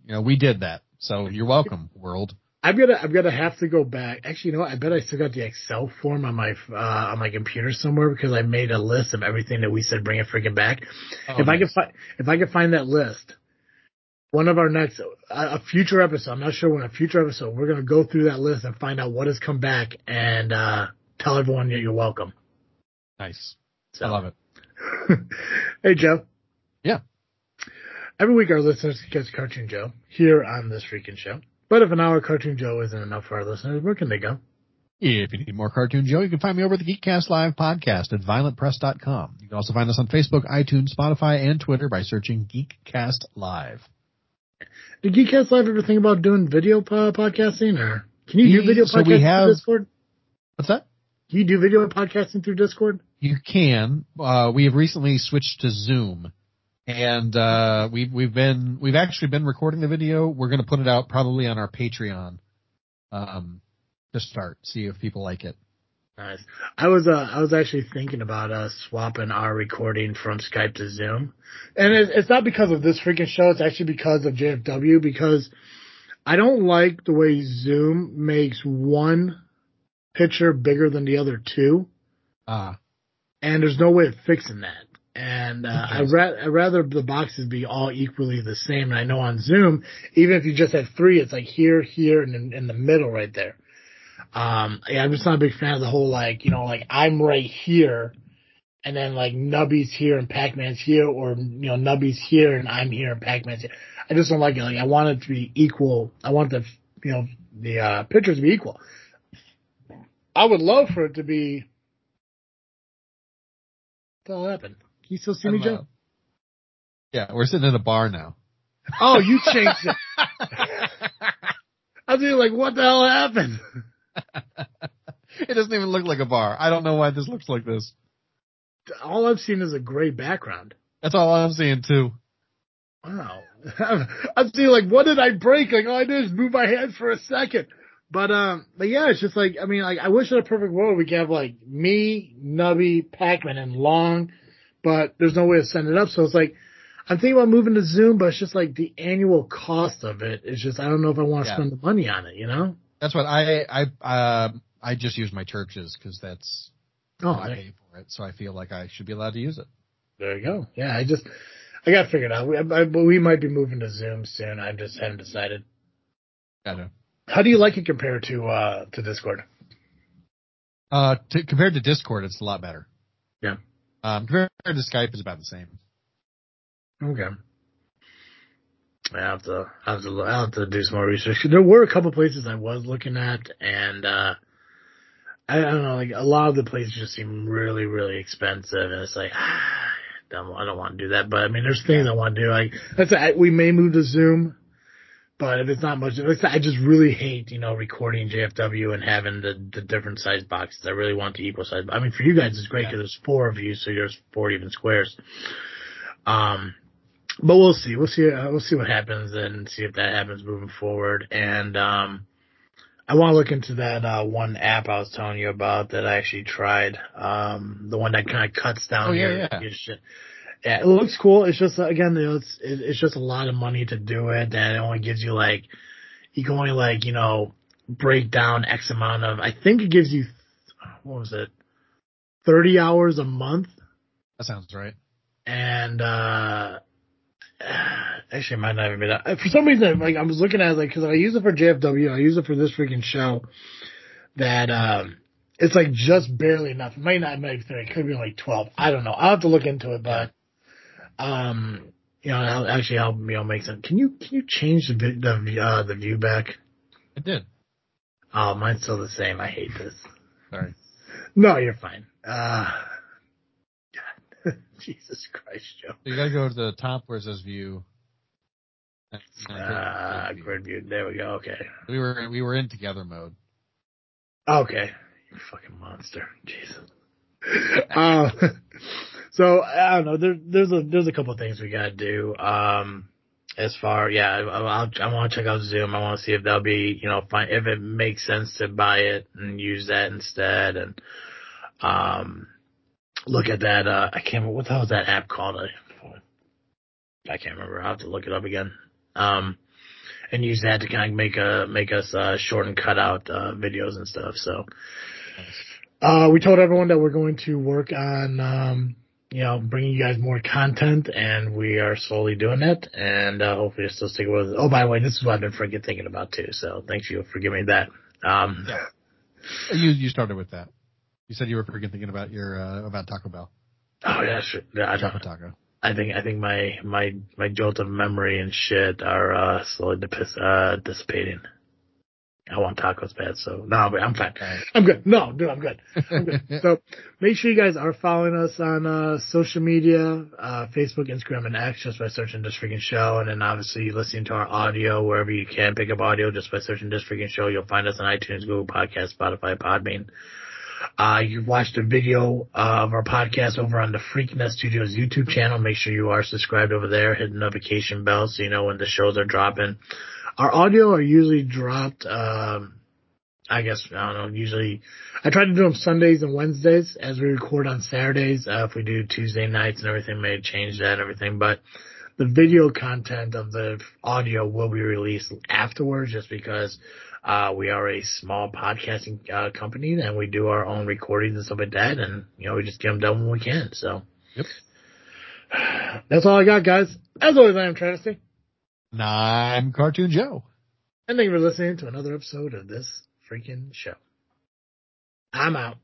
you know, we did that. So you're welcome, world. I'm gonna I'm gonna have to go back. Actually, you know what? I bet I still got the Excel form on my uh, on my computer somewhere because I made a list of everything that we said bring it freaking back. Oh, if I nice. can find if I can find that list, one of our next a, a future episode. I'm not sure when a future episode. We're gonna go through that list and find out what has come back and uh, tell everyone that you're welcome. Nice. So. I love it. hey Joe. Yeah. Every week our listeners can catch Cartoon Joe here on this freaking show. But if an hour of Cartoon Joe isn't enough for our listeners, where can they go? If you need more Cartoon Joe, you can find me over at the Geekcast Live podcast at violentpress.com. You can also find us on Facebook, iTunes, Spotify, and Twitter by searching Geekcast Live. Did Geekcast Live ever think about doing video po- podcasting, or can you do video so podcasting we have- through Discord? What's that? Can you do video podcasting through Discord? you can. Uh, we have recently switched to Zoom, and uh, we've we've been we've actually been recording the video. We're going to put it out probably on our Patreon um, to start. See if people like it. Nice. I was uh I was actually thinking about uh swapping our recording from Skype to Zoom, and it's, it's not because of this freaking show. It's actually because of JFW because I don't like the way Zoom makes one picture bigger than the other two, Ah, and there's no way of fixing that. And uh, I ra- I'd rather the boxes be all equally the same. And I know on Zoom, even if you just have three, it's like here, here, and in, in the middle right there. Um, yeah, I'm just not a big fan of the whole like, you know, like I'm right here and then like Nubby's here and Pac-Man's here or, you know, Nubby's here and I'm here and Pac-Man's here. I just don't like it. Like I want it to be equal. I want the, you know, the, uh, pictures to be equal. I would love for it to be, hell happened? Can you still see me, I'm, uh, Joe? yeah, we're sitting in a bar now. Oh, you changed it. I was thinking like, what the hell happened? it doesn't even look like a bar. I don't know why this looks like this. All I've seen is a gray background. That's all I'm seeing too. Wow. I'm seeing like, what did I break? Like, all I did is move my hand for a second. But, um, but yeah, it's just like, I mean, like, I wish in a perfect world we could have like me, Nubby, Pac-Man, and Long, but there's no way to send it up. So it's like, I'm thinking about moving to Zoom, but it's just like the annual cost of it is just, I don't know if I want to Yeah. spend the money on it, you know? That's what I I uh, I just use my churches because that's Oh, I pay for it, so I feel like I should be allowed to use it. there you go. Yeah, I just, I got to figure it out. We, I, we might be moving to Zoom soon. I just haven't decided. Gotta. How do you like it compared to, uh, to Discord? Uh, to, compared to Discord, it's a lot better. Um, compared to Skype, it's about the same. Okay. I have to, I have to, I have to do some more research. There were a couple places I was looking at, and uh, I, I don't know, like a lot of the places just seem really, really expensive, and it's like, ah, I don't, I don't want to do that. But I mean, there's things I want to do. Like, that's I, we may move to Zoom, but if it's not much, it's, I just really hate, you know, recording JFW and having the the different size boxes. I really want the equal size. I mean, for you guys, it's great Yeah. because there's four of you, so there's four even squares. Um, but we'll see. We'll see. Uh, we'll see what happens and see if that happens moving forward. And um, I want to look into that uh, one app I was telling you about that I actually tried. Um, the one that kind of cuts down Oh, yeah, your, yeah. your shit. Yeah, it looks cool. It's just uh, again, it's it's just a lot of money to do it, and it only gives you like you can only like you know break down X amount of. I think it gives you what was it, thirty hours a month That sounds right. and uh actually it might not even be that. For some reason, like I was looking at it, like because I use it for JFW, I use it for this freaking show. That um, it's like just barely enough. It might not, be it could be like twelve. I don't know. I'll have to look into it, but um, you know, it'll actually me. You know, make sense. Can you can you change the the uh, the view back? It did. Oh, mine's still the same. I hate this. Sorry. No, you're fine. Uh, Jesus Christ, Joe. So you gotta go to the top where it says view. And Uh, grid view. grid view. There we go. Okay. We were we were in together mode. Okay. You fucking monster. Jesus. uh, so I don't know. There, there's a there's a couple things we gotta do. Um, as far yeah, I, I'll, I want to check out Zoom. I want to see if that'll be you know fine if it makes sense to buy it and use that instead, and um, look at that. Uh, I can't remember what the hell is that app called. I, I can't remember. I'll have to look it up again. Um, and use that to kind of make a make us uh, short and cut out uh, videos and stuff. So. Uh, we told everyone that we're going to work on, um, you know, bringing you guys more content, and we are slowly doing it. And uh, hopefully, you're still sticking with it. Oh, by the way, this is what I've been freaking thinking about too. So thanks you for giving me that. Um, Yeah. You you started with that. You said you were freaking thinking about your uh, about Taco Bell. oh yeah, sure. Yeah, I, Choco Taco. I think I think my my my jolt of memory and shit are uh, slowly dip- uh, dissipating. I want tacos bad, so no, but I'm fine. I'm good. No, dude, I'm good. I'm good. so make sure you guys are following us on uh, social media, uh, Facebook, Instagram, and X just by searching this freaking show, and then obviously listening to our audio wherever you can pick up audio just by searching this freaking show. You'll find us on iTunes, Google Podcast, Spotify, Podbean. Uh, you watched a video uh, of our podcast over on the Freaknet Studios YouTube channel. Make sure you are subscribed over there. Hit the notification bell so you know when the shows are dropping. Our audio are usually dropped. Um, I guess I don't know. Usually, I try to do them Sundays and Wednesdays as we record on Saturdays. Uh, if we do Tuesday nights and everything, may change that and everything, but the video content of the audio will be released afterwards just because uh, we are a small podcasting uh, company and we do our own recordings and stuff like that and you know we just get them done when we can so Yep. that's all i got guys as always i am travesty And I'm Cartoon Joe. and thank you for listening to another episode of this freaking show i'm out